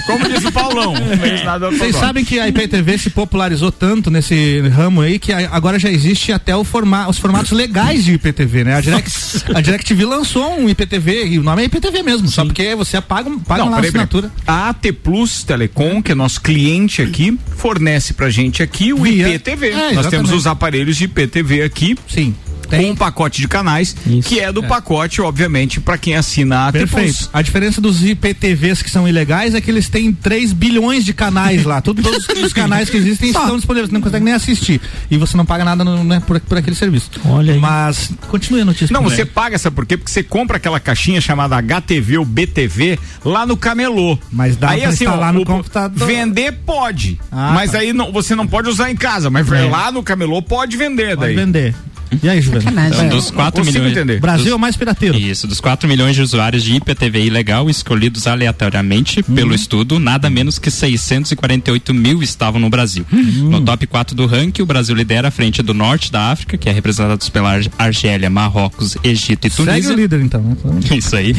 Como diz o Paulão. fez nada Vocês sabem que a IPTV se popularizou tanto nesse ramo aí que a- agora já existe até forma, os formatos legais de IPTV, né? A, Direct, a DirecTV lançou um IPTV e o nome é IPTV mesmo, só porque você paga, paga Não, lá a peraí, peraí. assinatura. A AT Plus Telecom, que é nosso cliente aqui, fornece pra gente aqui o Via- IPTV. É, Nós temos os aparelhos de IPTV aqui. Sim. Com um pacote de canais, Isso. que é do pacote, obviamente, pra quem assina a Perfeito. A diferença dos IPTVs que são ilegais é que eles têm 3 bilhões de canais lá. Tudo- todos <laughs> os canais que existem estão disponíveis. Você não consegue nem assistir. E você não paga nada no- né, por, por aquele serviço. Olha aí. Mas continue a notícia. Não, você paga, sabe por quê? Porque você compra aquela caixinha chamada HTV ou BTV lá no camelô. Mas dá aí, pra assim, instalar ó, no o- computador. Vender pode. Ah, mas tá. aí não, você não pode usar em casa. Mas É. lá no camelô pode vender Pode daí. vender. E aí? Sacanagem. Então, dos 4 consigo milhões. entender. Brasil é o mais pirateiro. Isso, dos 4 milhões de usuários de IPTV ilegal escolhidos aleatoriamente Uhum. pelo estudo, nada menos que 648 mil estavam no Brasil. Uhum. No top 4 do ranking, o Brasil lidera a frente do norte da África, que é representado pela Ar- Argélia, Marrocos, Egito e Segue o Tunísia. líder, então. né? <laughs> Isso aí.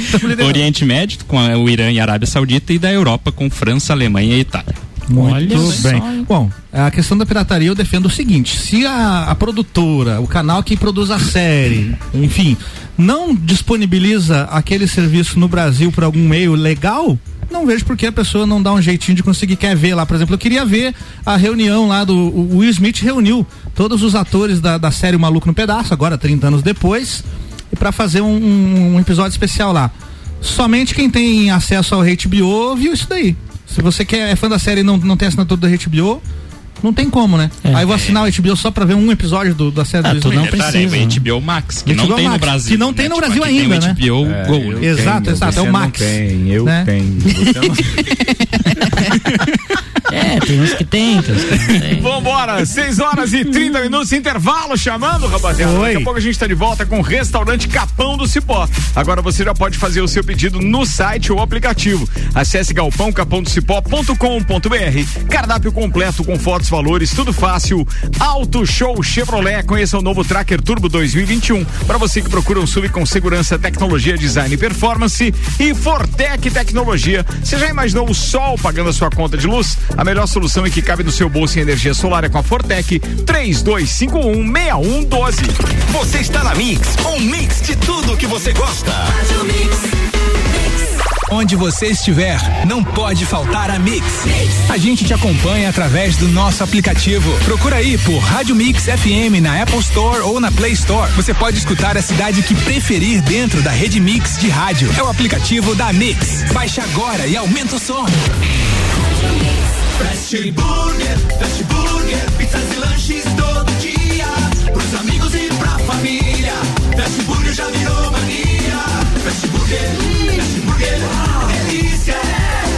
Oriente Médio, com o Irã e a Arábia Saudita, e da Europa, com França, Alemanha e Itália. Muito Olha só, bem. hein? Bom, a questão da pirataria eu defendo o seguinte: se a, a produtora, o canal que produz a série, enfim, não disponibiliza aquele serviço no Brasil por algum meio legal, não vejo por que a pessoa não dá um jeitinho de conseguir quer ver lá. Por exemplo, eu queria ver a reunião lá do o Will Smith reuniu todos os atores da, da série O Maluco no Pedaço, agora 30 anos depois, e para fazer um, um- um episódio especial lá. Somente quem tem acesso ao HBO viu isso daí. Se você quer, é fã da série e não, não tem assinatura da HBO, não tem como, né? É. Aí eu vou assinar o HBO só pra ver um episódio do- da série Ah, do tu não precisa. É o HBO Max, que HBO não tem no Max, Brasil. que não tem no Tipo, Brasil aqui ainda, tem né? o HBO Go, né? Exato, exato, é o Max. Tem, eu né? tenho. Você <laughs> não... <laughs> <laughs> É, tem uns que tem, tem uns que não tem. <laughs> Vambora, 6 horas e 30 minutos, intervalo chamando, rapaziada. Oi. Daqui a pouco a gente tá de volta com o restaurante Capão do Cipó. Agora você já pode fazer o seu pedido no site ou aplicativo. Acesse galpãocapãodocipó.com.br. Cardápio completo com fotos, valores, tudo fácil. Auto Show Chevrolet, conheça o novo Tracker Turbo 2021. Para você que procura um SUV com segurança, tecnologia, design e performance. E Fortec Tecnologia. Você já imaginou o sol pagando a sua conta de luz? A melhor solução é que cabe no seu bolso em energia solar é com a Fortec 32516112. Você está na Mix, um mix de tudo que você gosta. Onde você estiver, não pode faltar a Mix. A gente te acompanha através do nosso aplicativo. Procura aí por Rádio Mix FM na Apple Store ou na Play Store. Você pode escutar a cidade que preferir dentro da rede Mix de rádio. É o aplicativo da Mix. Baixe agora e aumenta o som. Fast Burger, Fast Burger, pizzas e lanches todo dia. Pros amigos e pra família. Fast Burger já virou mania. Fast Burger, Fast Burger, delícia,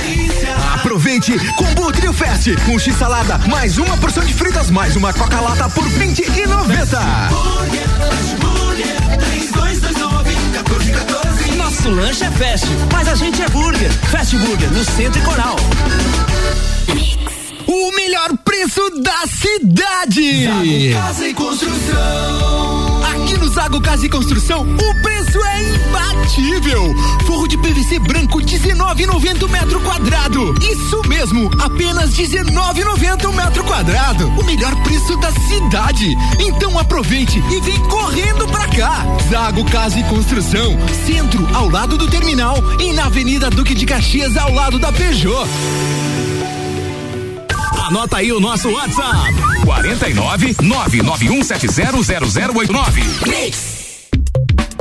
delícia. Aproveite Combo Trio Fest com X salada, mais uma porção de fritas, mais uma Coca Lata por vinte e noventa. Burger, Fast Burger, 3229 1414. Nosso lanche é fast, mas a gente é burger. Fast Burger, no Centro e Coral. O melhor preço da cidade. Casa e construção. Aqui no Zago Casa e Construção, o preço é imbatível. Forro de PVC branco 19,90 metro quadrado. Isso mesmo, apenas 19,90 metro quadrado. O melhor preço da cidade. Então aproveite e vem correndo pra cá. Zago Casa e Construção, centro ao lado do terminal e na Avenida Duque de Caxias ao lado da Peugeot. Anota aí o nosso WhatsApp: 49 991700089.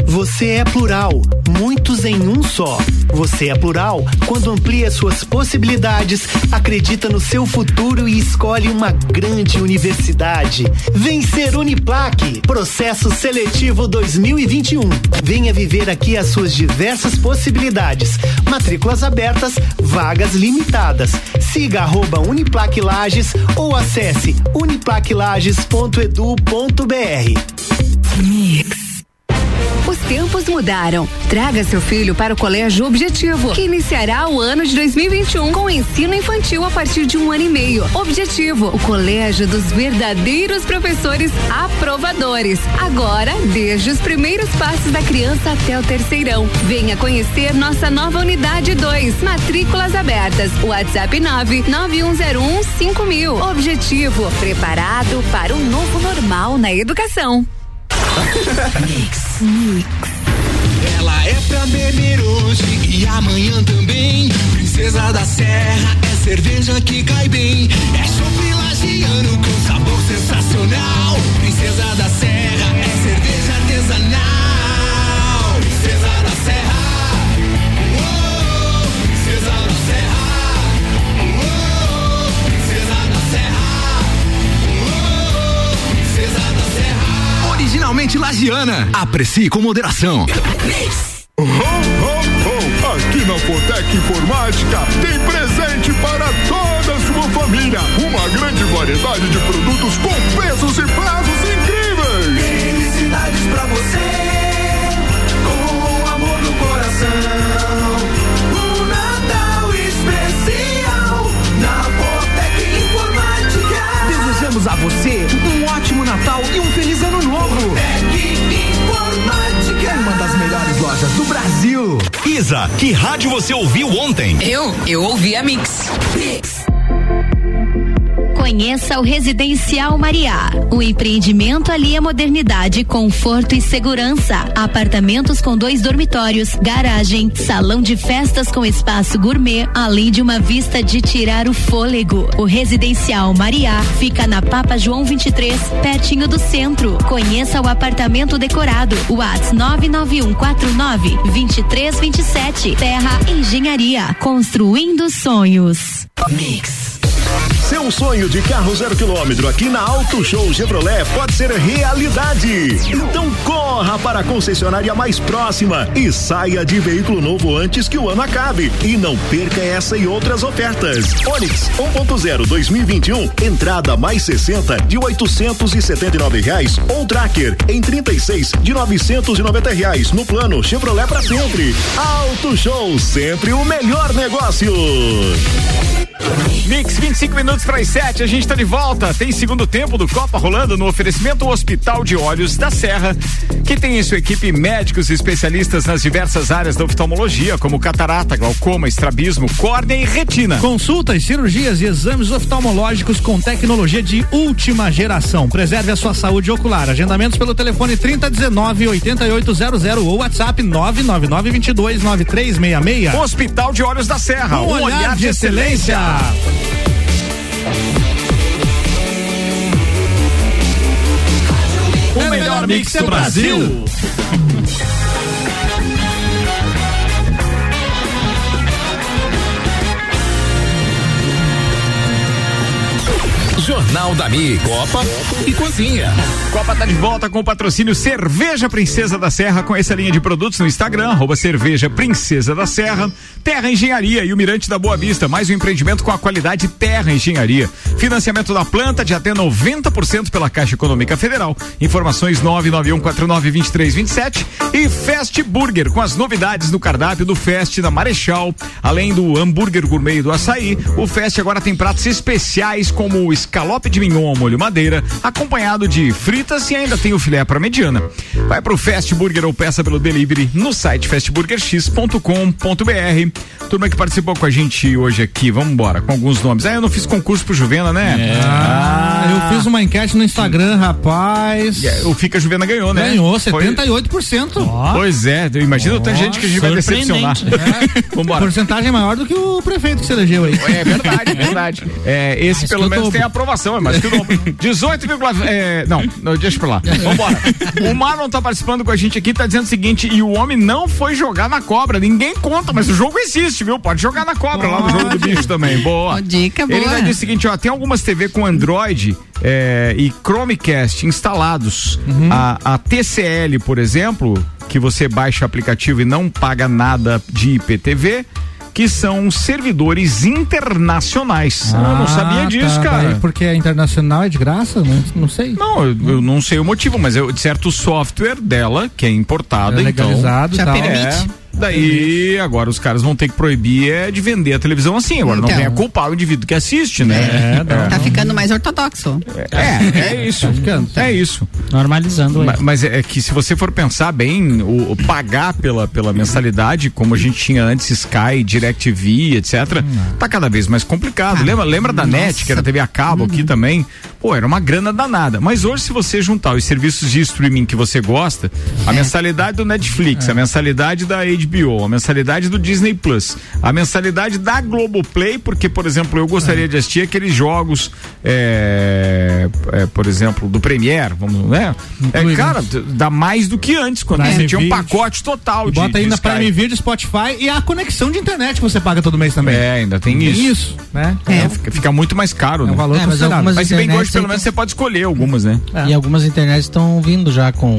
Você é plural, muitos em um só. Você é plural quando amplia suas possibilidades, acredita no seu futuro e escolhe uma grande universidade. Vem ser Uniplaque, processo seletivo 2021. Venha viver aqui as suas diversas possibilidades. Matrículas abertas, vagas limitadas. Siga arroba Uniplaque Lages ou acesse uniplaquilages.edu.br. Os tempos mudaram. Traga seu filho para o Colégio Objetivo, que iniciará o ano de 2021 com ensino infantil a partir de um ano e meio. Objetivo, o colégio dos verdadeiros professores aprovadores. Agora, desde os primeiros passos da criança até o terceirão. Venha conhecer nossa nova unidade 2. Matrículas abertas. WhatsApp 99101 5000. Objetivo, preparado para um novo normal na educação. Ela é pra beber hoje e amanhã também. Princesa da Serra é cerveja que cai bem. É chopp com sabor sensacional. Princesa da Serra é cerveja artesanal. Princesa da Serra. Originalmente lagiana. Aprecie com moderação. Aqui na Fotec Informática tem presente para toda a sua família. Uma grande variedade de produtos com preços e prazos incríveis. Felicidades pra você, com amor no coração. Desejamos a você um ótimo Natal e um feliz ano novo. Informática. Uma das melhores lojas do Brasil. Isa, que rádio você ouviu ontem? Eu? Eu ouvi a Mix. Conheça o Residencial Mariá. O empreendimento ali é modernidade, conforto e segurança. Apartamentos com dois dormitórios, garagem, salão de festas com espaço gourmet, além de uma vista de tirar o fôlego. O Residencial Mariá fica na Papa João 23, pertinho do centro. Conheça o apartamento decorado. Whats 99149 2327. Terra Engenharia. Construindo sonhos. Mix. Seu sonho de carro zero quilômetro aqui na Auto Show Chevrolet pode ser realidade. Então corra para a concessionária mais próxima e saia de veículo novo antes que o ano acabe. E não perca essa e outras ofertas. Onix 1.0 2021, entrada mais 60 de 879 reais ou Tracker em 36 de 990 reais no plano Chevrolet para sempre. Auto Show, sempre o melhor negócio. Mix 25 minutos para as 7, a gente está de volta. Tem segundo tempo do Copa rolando no oferecimento Hospital de Olhos da Serra, que tem em sua equipe médicos e especialistas nas diversas áreas da oftalmologia, como catarata, glaucoma, estrabismo, córnea e retina. Consultas, cirurgias e exames oftalmológicos com tecnologia de última geração. Preserve a sua saúde ocular. Agendamentos pelo telefone 3019 8800 ou WhatsApp 999 22 9366. Hospital de Olhos da Serra, Um olhar de excelência. O melhor mix do Brasil. Jornal da Mi, Copa e Cozinha. Copa tá de volta com o patrocínio Cerveja Princesa da Serra. Conheça a linha de produtos no Instagram, arroba Cerveja Princesa da Serra. Terra Engenharia e o Mirante da Boa Vista, mais um empreendimento com a qualidade Terra Engenharia. Financiamento da planta de até 90% pela Caixa Econômica Federal. Informações 991492327 e Fast Burger com as novidades no cardápio do Fest da Marechal, além do hambúrguer gourmet do açaí. O Fest agora tem pratos especiais como o escalope de mignon ao molho madeira, acompanhado de fritas e ainda tem o filé para mediana. Vai pro Fast Burger ou peça pelo delivery no site fastburgerx.com.br. Turma que participou com a gente hoje aqui, vamos embora, com alguns nomes. Ah, eu não fiz concurso pro Juvena, né? Ah, eu fiz uma enquete no Instagram, rapaz. É, O Fica Juvena ganhou, né? Ganhou, Foi- 78%. Pois é, imagina o tanto de gente que a gente vai decepcionar. <laughs> Vambora. Porcentagem maior do que o prefeito que se elegeu aí. É verdade, verdade. <laughs> É, esse pelo menos dobro. tem aprovação, é mais que o dobro. <laughs> 18, é, não, não, deixa pra lá. Vambora. O Marlon tá participando com a gente aqui, tá dizendo o seguinte: e o homem não foi jogar na cobra. Ninguém conta, mas o jogo existe, viu? Pode jogar na cobra lá no jogo do bicho também. Boa. Dica Ele boa. ainda diz o seguinte: ó, tem algumas TV com Android é, e Chromecast instalados. A, a TCL, por exemplo, que você baixa o aplicativo e não paga nada de IPTV. Que são servidores internacionais. eu não sabia disso, tá, cara. daí Porque é internacional, é de graça? Não, não sei. Não, eu, eu não sei o motivo, mas eu, de certo software dela, que é importada, É legalizado então. e tal. É, daí agora os caras vão ter que proibir é, de vender a televisão assim. Agora não Então. venha culpar o indivíduo que assiste, né? É, não. Tá ficando mais ortodoxo. É, é isso. É isso. Normalizando Ma- Mas é que se você for pensar bem, o, o pagar pela, pela mensalidade, como a gente tinha antes, Sky, DirecTV, etc., tá cada vez mais complicado. lembra lembra da NET, que era TV a cabo aqui também? Pô, era uma grana danada. Mas hoje, se você juntar os serviços de streaming que você gosta, a mensalidade do Netflix, a mensalidade da HBO, a mensalidade do Disney Plus, a mensalidade da Globoplay, porque, por exemplo, eu gostaria de assistir aqueles jogos, é, é, por exemplo, do Premiere, vamos, né? É, cara, dá mais do que antes, quando Prime você tinha um pacote total E de, bota de ainda Sky. Prime Video, Spotify e a conexão de internet que você paga todo mês também. É, ainda tem Tem isso. isso, né? É, fica, fica muito mais caro, né? um valor É, mas Mas se bem que hoje, internets pelo menos, você pode escolher algumas, né? E algumas internets estão vindo já com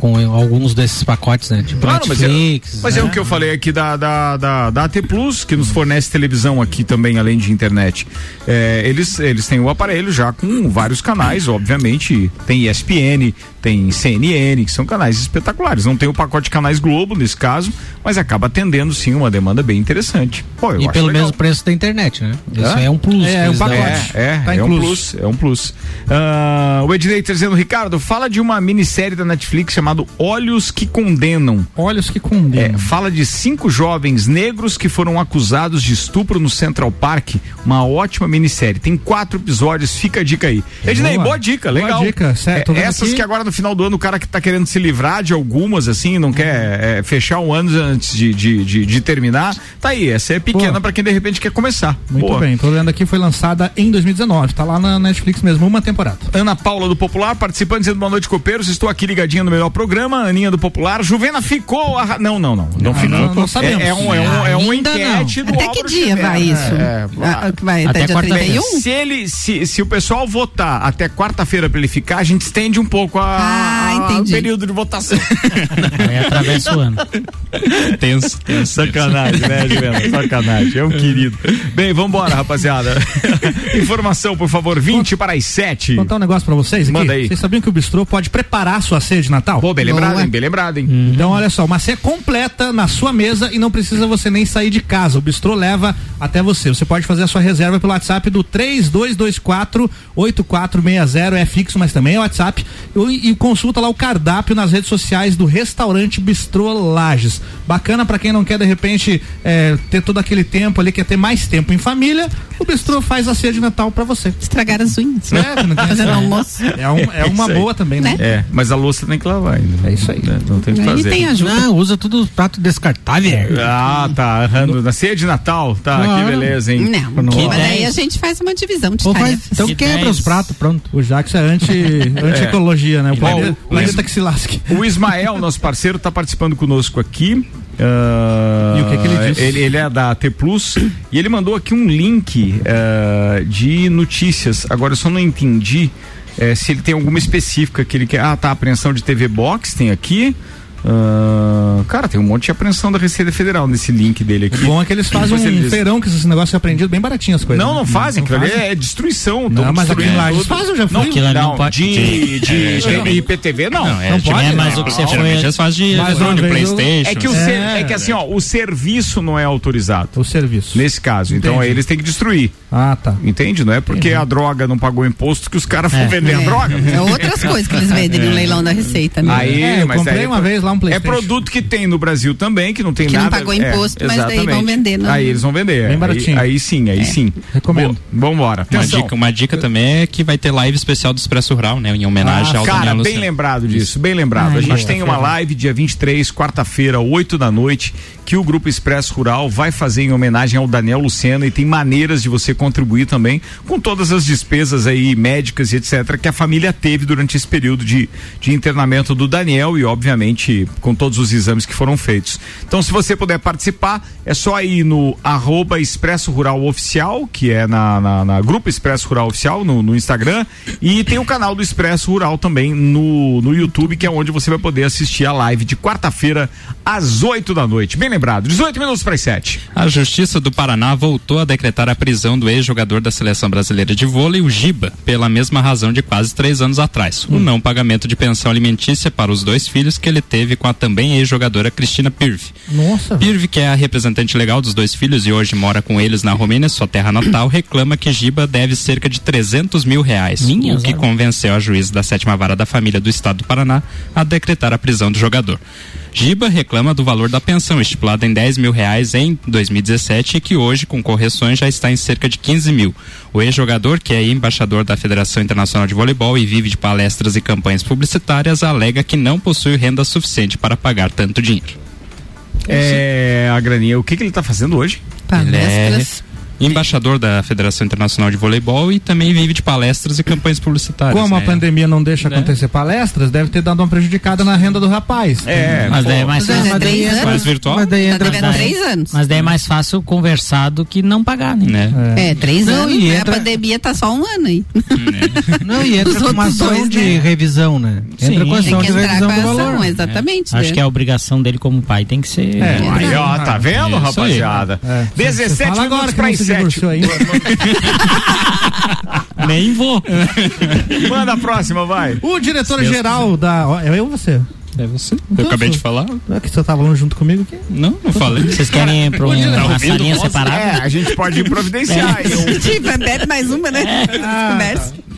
com alguns desses pacotes, né? Tipo Claro, mas, é, Netflix. mas é né? o que eu falei aqui da, da, da, da AT Plus, que nos fornece televisão aqui também, além de internet. É, eles, eles têm o aparelho já com vários canais, obviamente. Tem ESPN, tem CNN, que são canais espetaculares. Não tem o pacote de canais Globo nesse caso, mas acaba atendendo sim uma demanda bem interessante. Pô, E pelo legal. mesmo preço da internet, né? Isso Hã? é um plus. É, é um eles dão. pacote. É, é, Tá é um plus, é um plus. Ah, o Ednei tá dizendo, Ricardo, fala de uma minissérie da Netflix chamado Olhos que Condenam. Olhos que condenam. É, fala de cinco jovens negros que foram acusados de estupro no Central Park. Uma ótima minissérie. Tem quatro episódios, fica a dica aí. Ednei, boa, dica, Boa legal. dica, certo, É, essas aqui. que agora no final do ano o cara que tá querendo se livrar de algumas, assim, não quer é, fechar um ano antes de, de, de, de terminar. Tá aí, essa é pequena pra quem de repente quer começar. Muito Boa. bem, tô olhando aqui, foi lançada em 2019, tá lá na Netflix mesmo, uma temporada. Ana Paula do Popular, participando dizendo boa noite, copeiros. Estou aqui ligadinha no melhor programa. Aninha do Popular. Juvena ficou. arra- Não, não, não. Não, ficou. não, não sabemos. É, é um, é um, é um Ainda enquete do Até que dia Xavier, vai né? isso? É, Ah, vai até, Até dia quarta-feira. 31? Se ele, se, se o pessoal votar até quarta-feira pra ele ficar, a gente estende um pouco a, Ah, a- entendi. período de votação. <laughs> Aí atravessa o ano. Tenso, tenso. Sacanagem, né, Juliana? Sacanagem. É um querido. Bem, vambora, rapaziada. <laughs> Informação, por favor, 20 para as 7. Vou contar um negócio pra vocês aqui. Manda aí. Vocês sabiam que o bistrô pode preparar a sua ceia de Natal? Pô, bem lembrado, hein? Bem lembrado, hein? Então, olha só, uma ceia completa na sua mesa e não precisa você nem sair de casa. O bistrô leva até você. Você pode fazer a sua reserva pelo WhatsApp do 3224 8460. É fixo, mas também é WhatsApp. E, e consulta lá o cardápio nas redes sociais do restaurante Bistrô Lages. Bacana pra quem não quer, de repente, é, ter todo aquele tempo ali, quer ter mais tempo em família. O bistrô faz a ceia de Natal pra você. Estragar as unhas. É, não tem Fazendo almoço. É, um- é uma isso aí. boa também, né? É, mas a louça tem que lavar ainda. É isso aí. né? Não tem o que fazer. tem ajuda. Não, usa tudo os pratos descartáveis. Ah, tá. Errando. Na ceia de Natal? Tá, que Claro. beleza, hein? Não, Que mas aí ideia. a gente faz uma divisão de Ou faz- tarefas. então Que quebra os pratos, pronto. O Jax é anti, <laughs> anti-ecologia, né? O planeta, o- planeta que se lasque. <laughs> O Ismael, nosso parceiro, está participando conosco aqui. Ah, E o que que ele disse? Ele, ele é da T Plus e ele mandou aqui um link ah, de notícias. Agora eu só não entendi eh, se ele tem alguma específica que ele quer. Ah, tá. Apreensão de TV Box tem aqui. Ah, cara, tem um monte de apreensão da Receita Federal nesse link dele aqui. O bom é que eles fazem um feirão com esses negócios apreendidos bem baratinho as coisas. Não, não fazem, aquilo ali fazem? é destruição. Não, mas aqui em Lages eu já fui. Não, Aquilo ali não não, pode- de, de, É, de IPTV não. Não, é, Não pode, É, mas o que você foi. eles fazem de, eu- Playstation. É que, o É. ser- é que assim, ó, o serviço não é autorizado. O serviço. Nesse caso. Então eles têm que destruir. Ah, tá. Entende? Não é porque a droga não pagou imposto que os caras vão É. vender a droga. É outras coisas que eles vendem no leilão da Receita, né? Aí, É, eu comprei uma vez lá um É PlayStation. produto que tem no Brasil também, que não tem Que não nada. pagou é, imposto, mas daí exatamente. vão vender, não. Aí eles vão vender. Bem Aí- baratinho. Aí, sim, aí sim. Recomendo. Boa, Vambora. Uma Atenção. dica, uma dica também é que vai ter live especial do Expresso Rural, né? Em homenagem ao Cara, bem lembrado disso, bem lembrado. Ai, a gente tem uma live dia 23, quarta-feira, 8 da noite, que o Grupo Expresso Rural vai fazer em homenagem ao Daniel Lucena e tem maneiras de você contribuir também com todas as despesas aí médicas e etc que a família teve durante esse período de, de internamento do Daniel e obviamente com todos os exames que foram feitos. Então se você puder participar, é só ir no arroba Expresso Rural Oficial, que é na, na, na Grupo Expresso Rural Oficial no, no Instagram e tem o canal do Expresso Rural também no, no YouTube, que é onde você vai poder assistir a live de quarta-feira às 8 da noite. Bem 18 minutos para as 7. A Justiça do Paraná voltou a decretar a prisão do ex-jogador da Seleção Brasileira de Vôlei, o Giba, pela mesma razão de quase três anos atrás. O não pagamento de pensão alimentícia para os dois filhos que ele teve com a também ex-jogadora Cristina Pirve. Nossa. Pirve, que é a representante legal dos dois filhos e hoje mora com eles na Romênia, sua terra natal, <clears throat> reclama que Giba deve cerca de 300 mil reais, Minha o que convenceu a juíza da sétima vara da família do estado do Paraná a decretar a prisão do jogador. Giba reclama do valor da pensão, estipulada em 10 mil reais em 2017 e que hoje, com correções, já está em cerca de 15 mil. O ex-jogador, que é embaixador da Federação Internacional de Voleibol e vive de palestras e campanhas publicitárias, alega que não possui renda suficiente para pagar tanto dinheiro. É, a graninha, o que, que ele tá fazendo hoje? Ele é Palestras. Embaixador da Federação Internacional de Voleibol e também vive de palestras e campanhas publicitárias. Como a né? pandemia não deixa Né? acontecer palestras, deve ter dado uma prejudicada na renda do rapaz. É, Mas daí é mais fácil. é mas daí- anos? Mais virtual? Mas daí Tá entra. devendo três anos. Mas daí é mais fácil conversar do que não pagar, né? Né? É, três Não, anos. e né? entra- A pandemia tá só um ano aí. <laughs> Não, e entra Os com uma ação dois, de né? revisão, né? Entra Sim. com Tem ação que de entrar revisão com a do ação, valor. exatamente. Acho que a obrigação dele como pai tem que ser. É, aí, ó, tá vendo, rapaziada? É. Você 17 fala agora minutos se 7. Divorciou ainda. Nem vou. Manda a próxima, vai. O diretor-geral da. É eu ou você? É você. Eu Então, acabei de falar. Não é que você tava falando junto comigo aqui? Não, não falei. Vocês querem ir pra um- Tá uma salinha separada? É, a gente pode <laughs> providenciar. aí um- Tipo, bebe mais uma, né? Ah,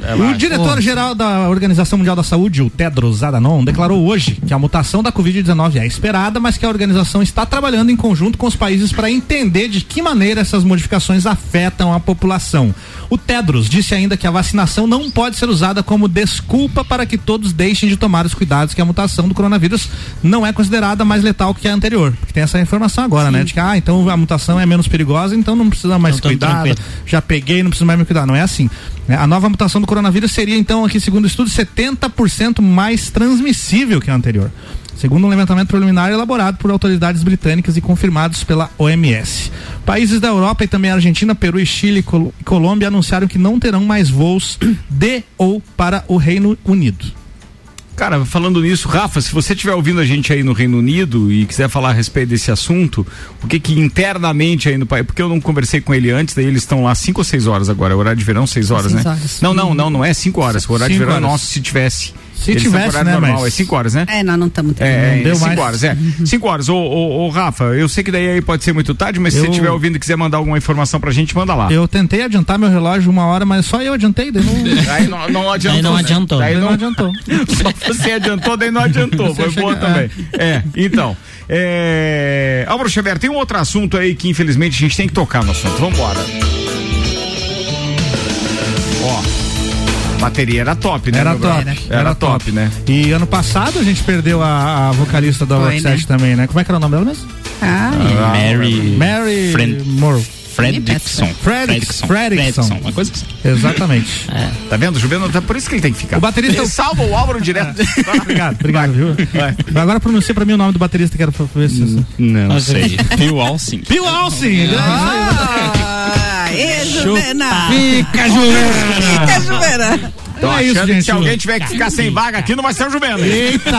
Conversa. O diretor-geral da Organização Mundial da Saúde, o Tedros Adhanom, declarou hoje que a mutação da Covid-19 é esperada, mas que a organização está trabalhando em conjunto com os países para entender de que maneira essas modificações afetam a população. O Tedros disse ainda que a vacinação não pode ser usada como desculpa para que todos deixem de tomar os cuidados que a mutação do coronavírus não é considerada mais letal que a anterior. Porque tem essa informação agora, né? De que, ah, então a mutação é menos perigosa, então não precisa mais tamo cuidar. Já peguei, não preciso mais me cuidar. Não é assim. Né? A nova mutação do coronavírus seria, então, aqui, segundo o estudo, 70% mais transmissível que a anterior. Segundo um levantamento preliminar elaborado por autoridades britânicas e confirmados pela OMS. Países da Europa e também a Argentina, Peru e Chile e Col- e Colômbia anunciaram que não terão mais voos de ou para o Reino Unido. Cara, falando nisso, Rafa, se você estiver ouvindo a gente aí no Reino Unido e quiser falar a respeito desse assunto, o que que internamente aí no país, porque eu não conversei com ele antes, daí eles estão lá 5 ou 6 horas agora, é horário de verão, 6 horas, Seis né? horas. Não, não, não, não é 5 horas, o horário de Cinco verão é horas. nosso se tivesse. Se Eles tivesse, horário né, normal, mas- é 5 horas, né? É, nós não estamos tendo. É, Não é deu cinco mais. horas, é. <laughs> Cinco horas. Ô, ô, ô, Rafa, eu sei que daí aí pode ser muito tarde, mas se Eu- você estiver ouvindo e quiser mandar alguma informação pra gente, manda lá. Eu tentei adiantar meu relógio uma hora, mas só eu adiantei, daí não, <laughs> Aí não, não adiantou. Aí não né? adiantou. Daí daí não, não adiantou. <laughs> Só você adiantou, daí não adiantou. Foi boa também. É, então. É... Álvaro Xavier, tem um outro assunto aí que infelizmente a gente tem que tocar no assunto. Vambora. Ó. Bateria era top, né? Era top. Era, Era top, top. né? E ano passado a gente perdeu a, a vocalista da Foi, né? 7 também, né? Como é que era o nome dela mesmo? Ah, Mary. Mary Fred- Morrow. Fredrickson. Fredrickson. Fredrickson. Fredrickson. Uma coisa assim. Exatamente. <laughs> Tá vendo? Juvenal, tá por isso que ele tem que ficar. O baterista- Ele salva o Álvaro direto. obrigado, obrigado, viu? Agora pronuncia pra mim o nome do baterista que era pra ver se. Não sei. Phil Alcin. Phil Alcin! Ah, ê, Juvena. Fica, Juliana! Fica, Juvena. Tô Então é isso, achando que gente. se alguém tiver que ficar sem vaga aqui, não vai ser o Juvenal. Eita!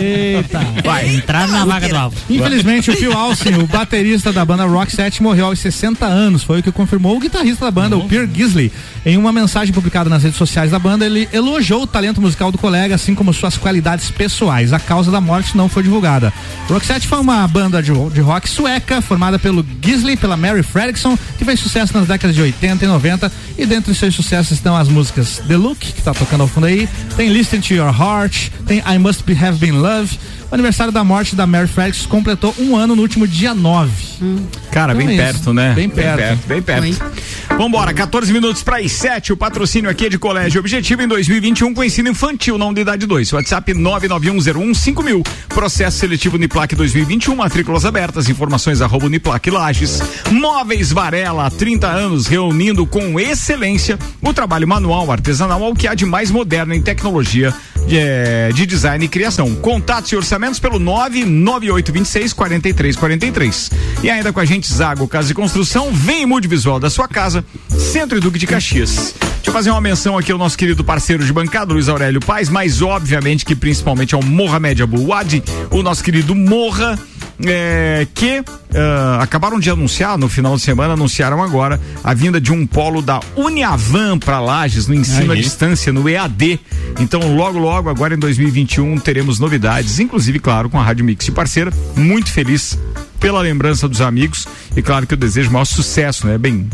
Eita! Vai. Entrar na vaga do alvo. Infelizmente, o Phil Alcin, o baterista da banda Rock 7, morreu aos 60 anos. Foi o que confirmou o guitarrista da banda, o Pierre Gisley. Em uma mensagem publicada nas redes sociais da banda, ele elogiou o talento musical do colega, assim como suas qualidades pessoais. A causa da morte não foi divulgada. Rock 7 foi uma banda de, de rock sueca, formada pelo Gisley pela Mary Fredrickson, que fez sucesso nas décadas de 80 e 90. E dentre seus sucessos estão as músicas The Look, que tá tocando ao fundo aí, tem Listen to Your Heart, tem I Must Be Have Been Love. O aniversário da morte da Mary Fredrickson completou um ano no último dia 9. Cara, Então bem é perto, isso. né? Bem perto. Bem perto. Vambora, 14 minutos para as 7. O patrocínio aqui é de Colégio Objetivo em 2021 com ensino infantil na unidade 2. WhatsApp 991015000. Processo seletivo Uniplac 2021, matrículas abertas. Informações arroba Uniplac Lages. Móveis Varela, há 30 anos, reunindo com excelência o trabalho manual artesanal ao que há de mais moderno em tecnologia de, eh, de design e criação. Contatos e orçamentos pelo 99826 4343. E ainda com a gente, Zago Casa e Construção, vem mude visual da sua casa, Centro e Duque de Caxias. Deixa eu fazer uma menção aqui ao nosso querido parceiro de bancada, Luiz Aurélio Paz, mas obviamente que principalmente ao Mohamed Abu Wadi, o nosso querido Morra. É, que ah, acabaram de anunciar no final de semana, anunciaram agora a vinda de um polo da Uniavan para Lages no ensino à Aí. distância, no EAD. Então, logo, logo, agora em 2021, teremos novidades, inclusive, claro, com a Rádio Mix de parceira. Muito feliz pela lembrança dos amigos e claro que eu desejo maior sucesso, né? Bem,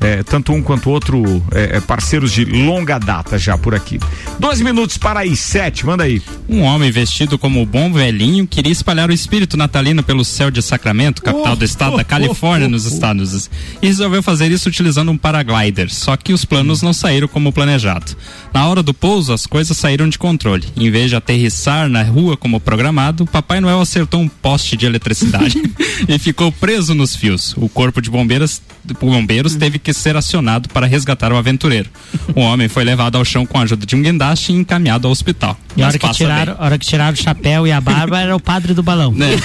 é, tanto um quanto outro é, é, parceiros de longa data já por aqui. 12 minutos para as 7, manda aí. Um homem vestido como o bom velhinho queria espalhar o espírito natalino pelo céu de Sacramento, capital do estado da Califórnia, nos Estados Unidos, e resolveu fazer isso utilizando um paraglider. Só que os planos não saíram como planejado. Na hora do pouso, as coisas saíram de controle. Em vez de aterrissar na rua como programado, Papai Noel acertou um poste de eletricidade <laughs> <laughs> e ficou preso nos fios. O corpo de bombeiros, bombeiros teve que ser acionado para resgatar o aventureiro. O homem foi levado ao chão com a ajuda de um guindaste e encaminhado ao hospital. E a hora que, tiraram, a hora que tiraram o chapéu e a barba era o padre do balão. Né? <laughs>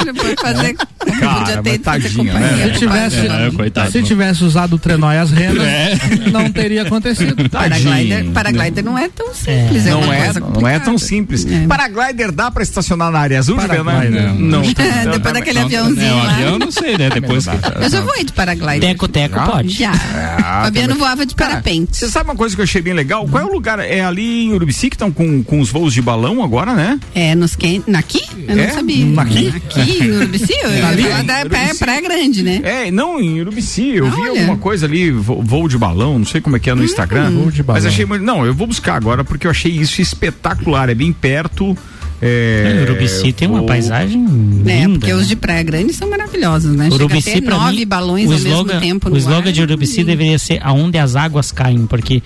Ele foi fazer. Cara, ter tadinho, né? Se tivesse, É, coitado. se tivesse usado o trenó e as renas, É. não teria acontecido. <laughs> Paraglider, paraglider não é tão simples. É, Não uma é, coisa não é tão simples. É. Paraglider dá para estacionar na área azul, Juvenal? Paraglider. Não. <laughs> Depois daquele aviãozinho É, o lá. avião não sei, né? <laughs> Depois que... Eu já voei de paraglider. Teco, teco, Já? pode. Já. Ah, <laughs> Fabiano também. voava de Cara, parapente. Você sabe uma coisa que eu achei bem legal? Qual é o lugar? É ali em Urubici que estão com, com os voos de balão agora, né? É, nos quem? Naqui? Eu É? não sabia. Naqui? Aqui, em <laughs> Urubici? Eu ia Ali? falar da praia, praia Grande, né? É, não, em Urubici. Eu vi Olha. alguma coisa ali, vo- voo de balão, não sei como é que é no Instagram. Voo de balão. Mas achei muito. Não, eu vou buscar agora porque eu achei isso espetacular. É bem perto. É, É, Urubici tem uma vou- paisagem É, linda. porque os de Praia Grande são maravilhosos, né? Chega a Urubici ter pra nove mim, balões o ao slogan, mesmo tempo o slogan ar. de Urubici deveria ser aonde as águas caem, porque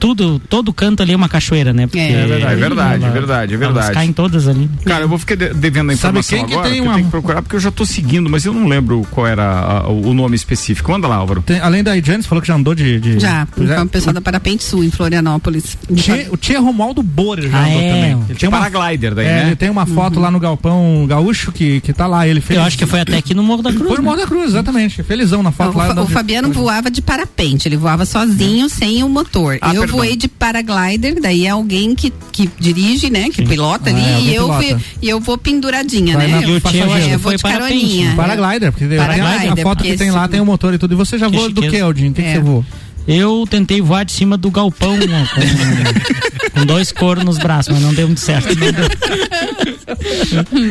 tudo, todo canto ali é uma cachoeira, né? Porque É verdade, é verdade, é verdade, é Elas verdade. caem todas ali. Cara, eu vou ficar de- devendo a Sabe informação quem que agora, tem que eu uma- tenho que procurar, porque eu já tô seguindo, mas eu não lembro qual era a- o nome específico. Manda lá, Álvaro. Tem- além da você falou que já andou de. de Já, é, com o pessoal da Parapente Sul, em Florianópolis. O Tia, o tia Romualdo Borer já Ah, andou é? também. Ele tem uma, Paraglider daí, é, né? ele tem uma foto lá no Galpão Gaúcho que, que tá lá. Ele fez. Eu acho que foi até aqui no Morro da Cruz. Foi no né? Morro da Cruz, exatamente. Felizão na O, foto lá. Fa- andando o Fabiano voava de parapente, ele voava sozinho, sem o motor. Ah, eu perdão. voei de paraglider, daí é alguém que, que dirige, né? Que pilota ali, Ah, é, alguém e eu, pilota. fui, e eu vou penduradinha, Vai né? na- Eu, o tio, eu é, que vou foi de caroninha. né? Paraglider, porque tem a- Paraglider, foto que tem lá tem o motor e tudo. E você já voou do que, Aldinho? O que, que É. você voou? Eu tentei voar de cima do galpão com, com dois coros nos braços, mas não deu muito certo.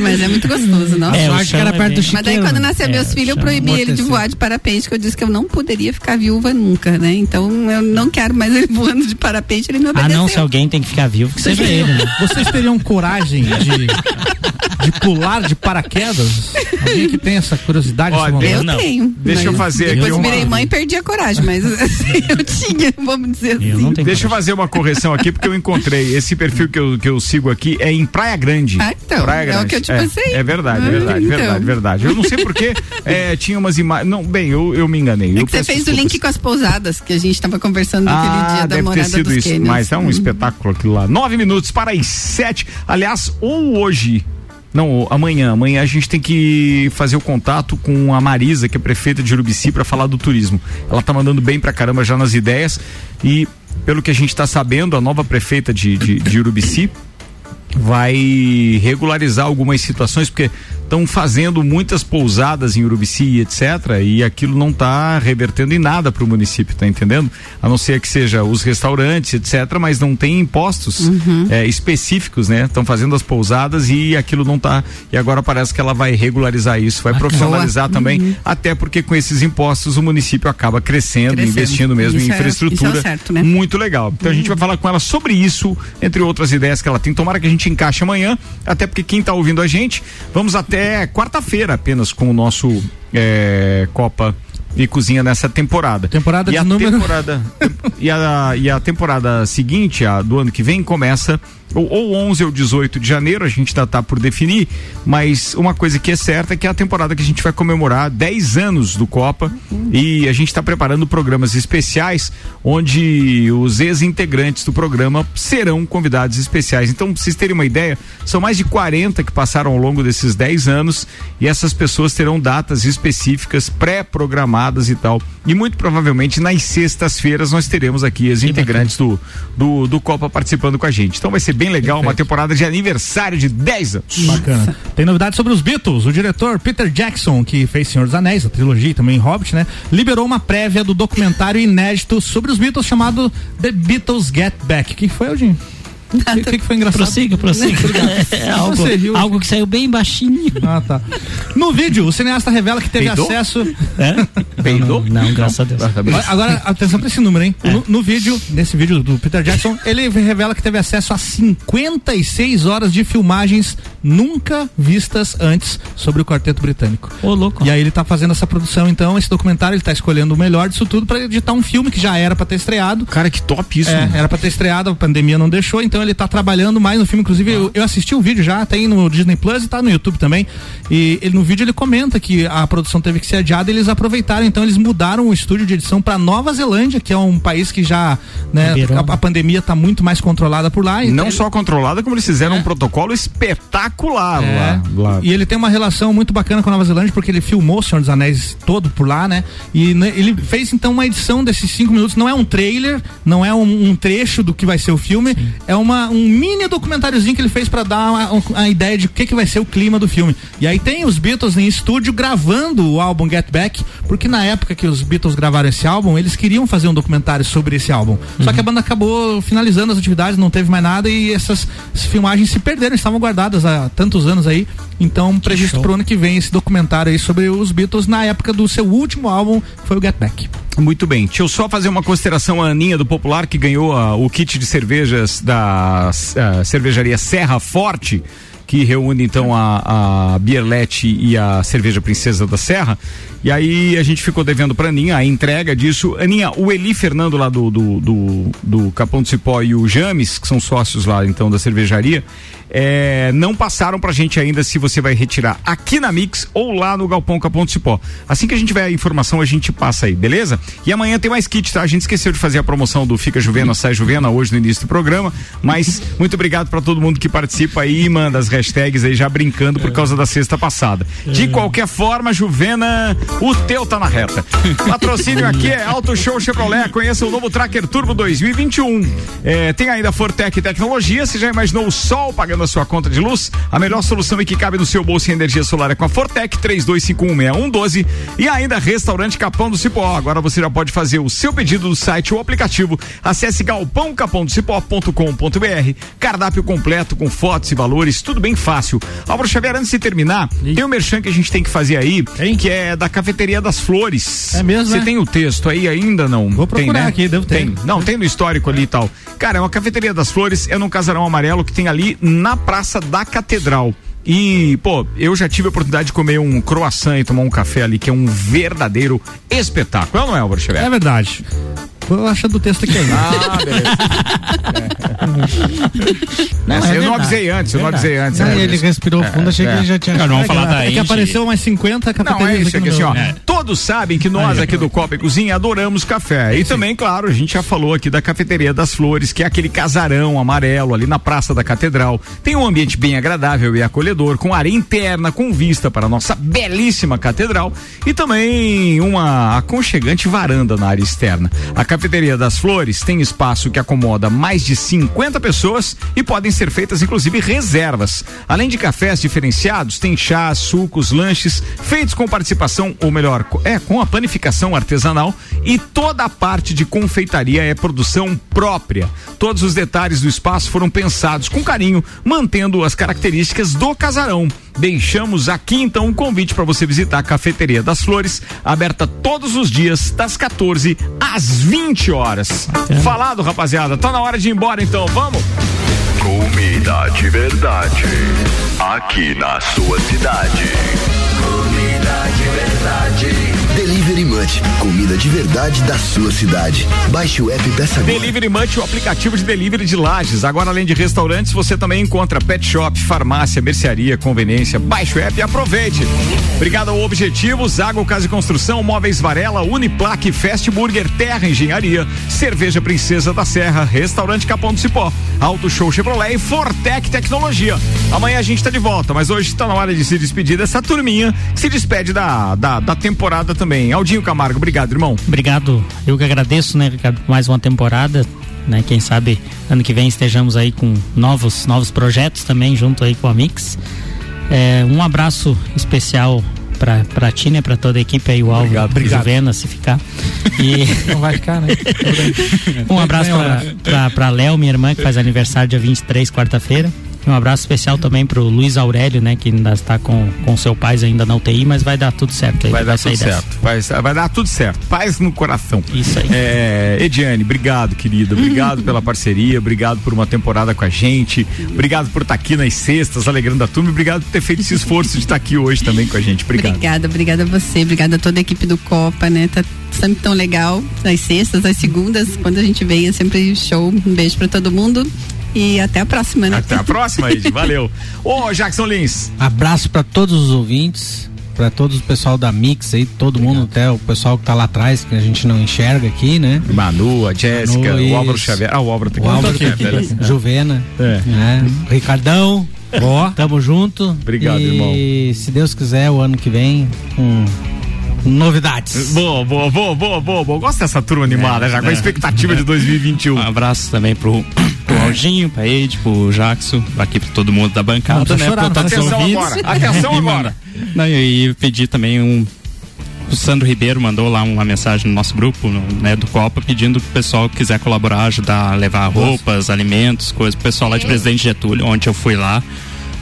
Mas é muito gostoso, não? É, o sorte que era é perto bem- do Mas daí quando nasceu É, meus filhos, eu chama proibi ele de amorteceu. voar de parapente, que eu disse que eu não poderia ficar viúva nunca, né? Então eu não quero mais ele voando de parapente, ele me Ah, obedeceu. não, se alguém tem que ficar vivo, que seja ele, né? Vocês teriam coragem de, de pular de paraquedas? Alguém que tem essa curiosidade? Vontade? Eu Não. tenho. Deixa eu fazer aqui Depois uma- virei mãe e perdi a coragem, mas assim, <laughs> eu tinha, vamos dizer assim. Eu tenho Deixa eu fazer uma correção aqui, porque eu encontrei. Esse perfil que eu, que eu sigo aqui é em Praia Grande. Ah, então, Praia é o que eu te é, passei. É verdade, Ah, verdade, então. verdade, verdade. Eu não sei porque <laughs> é, tinha umas imagens. Não, bem, eu, eu me enganei. É eu que você fez o desculpas. link com as pousadas que a gente estava conversando naquele Ah, dia da deve ter morada sido dos isso. Mas é um Hum. espetáculo aquilo lá. Nove minutos para as sete. Aliás, ou hoje. Não, amanhã. Amanhã a gente tem que fazer o contato com a Marisa, que é prefeita de Urubici, para falar do turismo. Ela tá mandando bem pra caramba já nas ideias. E, pelo que a gente está sabendo, a nova prefeita de, de, de Urubici vai regularizar algumas situações, porque estão fazendo muitas pousadas em Urubici etc. E aquilo não está revertendo em nada para o município, tá entendendo? A não ser que seja os restaurantes, etc. Mas não tem impostos eh, específicos, né? Estão fazendo as pousadas e aquilo não tá. E agora parece que ela vai regularizar isso, vai profissionalizar também, até porque com esses impostos o município acaba crescendo, Crescendo. investindo mesmo Isso em é- infraestrutura. isso é certo, né? Muito legal. Então a gente vai falar com ela sobre isso, entre outras ideias que ela tem. Tomara que a gente encaixe amanhã, até porque quem está ouvindo a gente, vamos até quarta-feira apenas com o nosso eh, Copa e Cozinha nessa temporada. Temporada e de a número- temporada e, a, e a temporada seguinte, a do ano que vem, começa ou, ou 11 ou 18 de janeiro, a gente ainda tá por definir, mas uma coisa que é certa é que é a temporada que a gente vai comemorar 10 anos do Copa e a gente está preparando programas especiais onde os ex-integrantes do programa serão convidados especiais. Então, pra vocês terem uma ideia, são mais de 40 que passaram ao longo desses 10 anos e essas pessoas terão datas específicas pré-programadas e tal. E muito provavelmente nas sextas-feiras nós teremos aqui os integrantes do, do, do Copa participando com a gente. Então vai ser bem legal, uma temporada de aniversário de 10 anos. Bacana. Tem novidades sobre os Beatles. O diretor Peter Jackson, que fez Senhor dos Anéis, a trilogia e também Hobbit, né? Liberou uma prévia do documentário inédito sobre os Beatles chamado The Beatles Get Back. O que foi, Eugênio? O que, que, que foi engraçado? Prossiga, prossiga. É <laughs> algo, algo que saiu bem baixinho. Ah, tá. No vídeo, o cineasta revela que teve Peidou? acesso. É? Peidou? Não, não, graças a Deus. Agora, atenção pra esse número, hein? É. No, no vídeo, nesse vídeo do Peter Jackson, ele revela que teve acesso a 56 horas de filmagens nunca vistas antes sobre o quarteto britânico. Ô, louco. E aí ele tá fazendo essa produção, então, esse documentário, ele tá escolhendo o melhor disso tudo pra editar um filme que já era pra ter estreado. Cara, que top isso. É, mano. era pra ter estreado, a pandemia não deixou, então ele tá trabalhando mais no filme. Inclusive, eu, eu assisti o vídeo já, tem no Disney Plus e tá no YouTube também. E ele, no vídeo ele comenta que a produção teve que ser adiada e eles aproveitaram, então eles mudaram o estúdio de edição pra Nova Zelândia, que é um país que já, né, a, a pandemia tá muito mais controlada por lá. Não Ele- só controlada, como eles fizeram um protocolo espetacular É. lá, lá. E ele tem uma relação muito bacana com a Nova Zelândia, porque ele filmou o Senhor dos Anéis todo por lá, né? E né, ele fez então uma edição desses cinco minutos. Não é um trailer, não é um, um trecho do que vai ser o filme, é um, uma, um mini documentáriozinho que ele fez para dar uma, a ideia de o que, que vai ser o clima do filme. E aí tem os Beatles em estúdio gravando o álbum Get Back, porque na época que os Beatles gravaram esse álbum, eles queriam fazer um documentário sobre esse álbum. Só que a banda acabou finalizando as atividades, não teve mais nada e essas, essas filmagens se perderam, estavam guardadas há tantos anos aí. Então, previsto pro ano que vem esse documentário aí sobre os Beatles na época do seu último álbum, que foi o Get Back. Muito bem. Deixa eu só fazer uma consideração a Aninha do Popular, que ganhou ah, o kit de cervejas da ah, cervejaria Serra Forte, que reúne então a, a Bierlete e a cerveja Princesa da Serra. E aí a gente ficou devendo pra Aninha a entrega disso. Aninha, o Eli Fernando lá do, do, do, do Capão do Cipó e o James, que são sócios lá então da cervejaria, é, não passaram pra gente ainda se você vai retirar aqui na Mix ou lá no Galpão Capão do Cipó. Assim que a gente tiver a informação, a gente passa aí, beleza? E amanhã tem mais kit, tá? A gente esqueceu de fazer a promoção do Fica Juvena, Sai Juvena hoje no início do programa, mas <laughs> muito obrigado pra todo mundo que participa aí e manda as hashtags aí já brincando por causa da sexta passada. De qualquer forma, Juvena, o teu tá na reta. <laughs> Patrocínio aqui é Auto Show Chevrolet. Conheça o novo Tracker Turbo 2021. É, tem ainda Fortec Tecnologia. Você já imaginou o sol pagando a sua conta de luz? A melhor solução e que cabe no seu bolso em energia solar é com a Fortec 32516112 e ainda Restaurante Capão do Cipó. Agora você já pode fazer o seu pedido do site ou aplicativo. Acesse galpãocapãodocipó.com.br. Cardápio completo com fotos e valores, tudo bem fácil. Álvaro Xavier, antes de terminar, tem um merchan que a gente tem que fazer aí, que é da Cafeteria das Flores. É mesmo, Você né? tem o texto aí ainda não? Vou procurar aqui, devo ter. Tem. Não, tem no histórico ali e tal. Cara, é uma Cafeteria das Flores, é num casarão amarelo que tem ali na Praça da Catedral. E, pô, eu já tive a oportunidade de comer um croissant e tomar um café ali, que é um verdadeiro espetáculo. É ou não é, Xavier? É verdade. Vou achar do texto aqui ainda. Ah, beleza. <laughs> Não, Essa é eu não verdade. avisei antes, eu não avisei antes. Não, é. ele respirou fundo, achei que ele já tinha- Não, não vamos falar da É que apareceu umas 50 Não, é cafeterias isso aqui assim, ó. Todos sabem que nós aqui do Copa e Cozinha adoramos café. E também, claro, a gente já falou aqui da Cafeteria das Flores, que é aquele casarão amarelo ali na Praça da Catedral. Tem um ambiente bem agradável e acolhedor, com área interna, com vista para a nossa belíssima catedral e também uma aconchegante varanda na área externa. A Cafeteria das Flores tem espaço que acomoda mais de 50 pessoas e podem ser feitas inclusive reservas. Além de cafés diferenciados, tem chás, sucos, lanches feitos com participação, ou melhor, é com a panificação artesanal e toda a parte de confeitaria é produção própria. Todos os detalhes do espaço foram pensados com carinho, mantendo as características do casarão. Deixamos aqui então um convite para você visitar a Cafeteria das Flores, aberta todos os dias das 14 às 20 horas. Falado, rapaziada, tá na hora de ir embora então, vamos? Comida de verdade. Aqui na sua cidade. Comida de verdade. Delivery Comida de verdade da sua cidade. Baixe o app peça agora. Delivery Munch, o aplicativo de delivery de lajes. Agora, além de restaurantes, você também encontra pet shop, farmácia, mercearia, conveniência. Baixe o app e aproveite. Obrigado ao Objetivo, Zago Casa e Construção, Móveis Varela, Uniplaque, Fast Burger, Terra Engenharia, Cerveja Princesa da Serra, Restaurante Capão do Cipó, Auto Show Chevrolet e Fortec Tecnologia. Amanhã a gente tá de volta, mas hoje está na hora de se despedir dessa turminha que se despede da, da, da temporada também. Aldinho Camargo, obrigado, irmão. Obrigado. Eu que agradeço, né, Ricardo, por mais uma temporada. Né, quem sabe ano que vem estejamos aí com novos, novos projetos também junto aí com a Mix. É, um abraço especial pra, pra ti, né, pra toda a equipe aí, o Alvo obrigado. Juvena, se ficar. E <laughs> Não vai ficar, né? <laughs> um abraço pra Léo, minha irmã, que faz aniversário dia 23, quarta-feira. Um abraço especial também pro Luiz Aurélio, né, que ainda está com, com seu pai ainda na UTI, mas vai dar tudo certo aí. Vai dar tudo dessa. certo. Vai, vai dar tudo certo. Paz no coração. Isso aí. É, Ediane, obrigado, querida. Obrigado <laughs> pela parceria. Obrigado por uma temporada com a gente. Obrigado por estar aqui nas sextas, alegrando a turma. Obrigado por ter feito esse esforço de estar aqui hoje também com a gente. Obrigado. Obrigada, obrigada a você, obrigada a toda a equipe do Copa, né? Tá sempre tão legal. Às sextas, às segundas, quando a gente vem, é sempre show. Um beijo pra todo mundo e até a próxima, né? Até a próxima, Ed. <laughs> Valeu. Ô, Jackson Lins. Abraço para todos os ouvintes, para todo o pessoal da Mix aí, todo mundo, até o pessoal que tá lá atrás, que a gente não enxerga aqui, né? Manu, a Jéssica, Manu, o Álvaro. Xavier. Ah, o Álvaro tá O Álvaro aqui. tá aqui, beleza. Juvena, É. né? Ricardão, ó, tamo junto. Obrigado, e, irmão. se Deus quiser, o ano que vem, com novidades. Boa, boa, boa, boa, boa, boa. Gosto dessa turma animada já, com a expectativa de 2021. Um abraço também pro, pro Aldinho, pra Eide, pro Jackson, aqui pra todo mundo da bancada, Não, né? chorando, Pra todos os atenção ouvintes. agora, atenção <laughs> E agora. Não, e pedi também um. O Sandro Ribeiro mandou lá uma mensagem no nosso grupo, né, do Copa, pedindo pro pessoal que quiser colaborar, ajudar a levar roupas, alimentos, coisas pro pessoal lá de Presidente Getúlio, onde eu fui lá.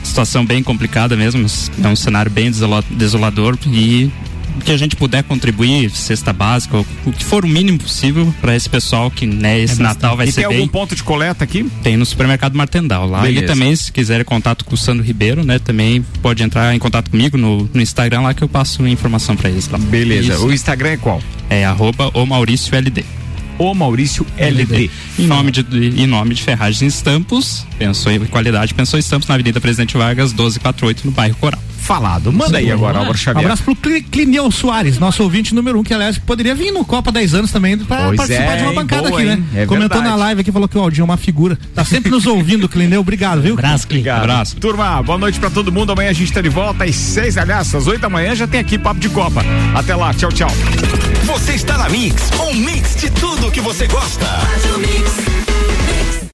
Situação bem complicada mesmo, é um cenário bem desola- desolador e o que a gente puder contribuir, cesta básica, o que for o mínimo possível para esse pessoal que né, esse Natal vai É e ser tem bem. algum ponto de coleta aqui? Tem no supermercado Martendal lá. Beleza. E também, se quiser contato com o Sandro Ribeiro, né? Também pode entrar em contato comigo no, no Instagram lá que eu passo informação pra eles lá. Beleza. Isso. O Instagram é qual? É arroba o Maurício LD. O Maurício LD. Em nome de, em nome de Ferragens Estampos, pensou em qualidade, pensou em Estampos na Avenida Presidente Vargas, 1248, no bairro Coral. Falado. Manda aí agora, Álvaro Um Xavier. abraço pro Cli- Clineu Soares, nosso ouvinte número um, que aliás poderia vir no Copa 10 anos também pra Pois participar é, de uma bancada Boa, aqui, né? É Comentou verdade. na live aqui, falou que o Aldinho é uma figura. Tá sempre nos ouvindo, Clineu. Obrigado, viu? Abraço. Obrigado. Abraço. Turma, boa noite pra todo mundo. Amanhã a gente tá de volta às seis, aliás, às oito da manhã já tem aqui Papo de Copa. Até lá, tchau, tchau. Você está na Mix, um mix de tudo que você gosta. Faz o mix.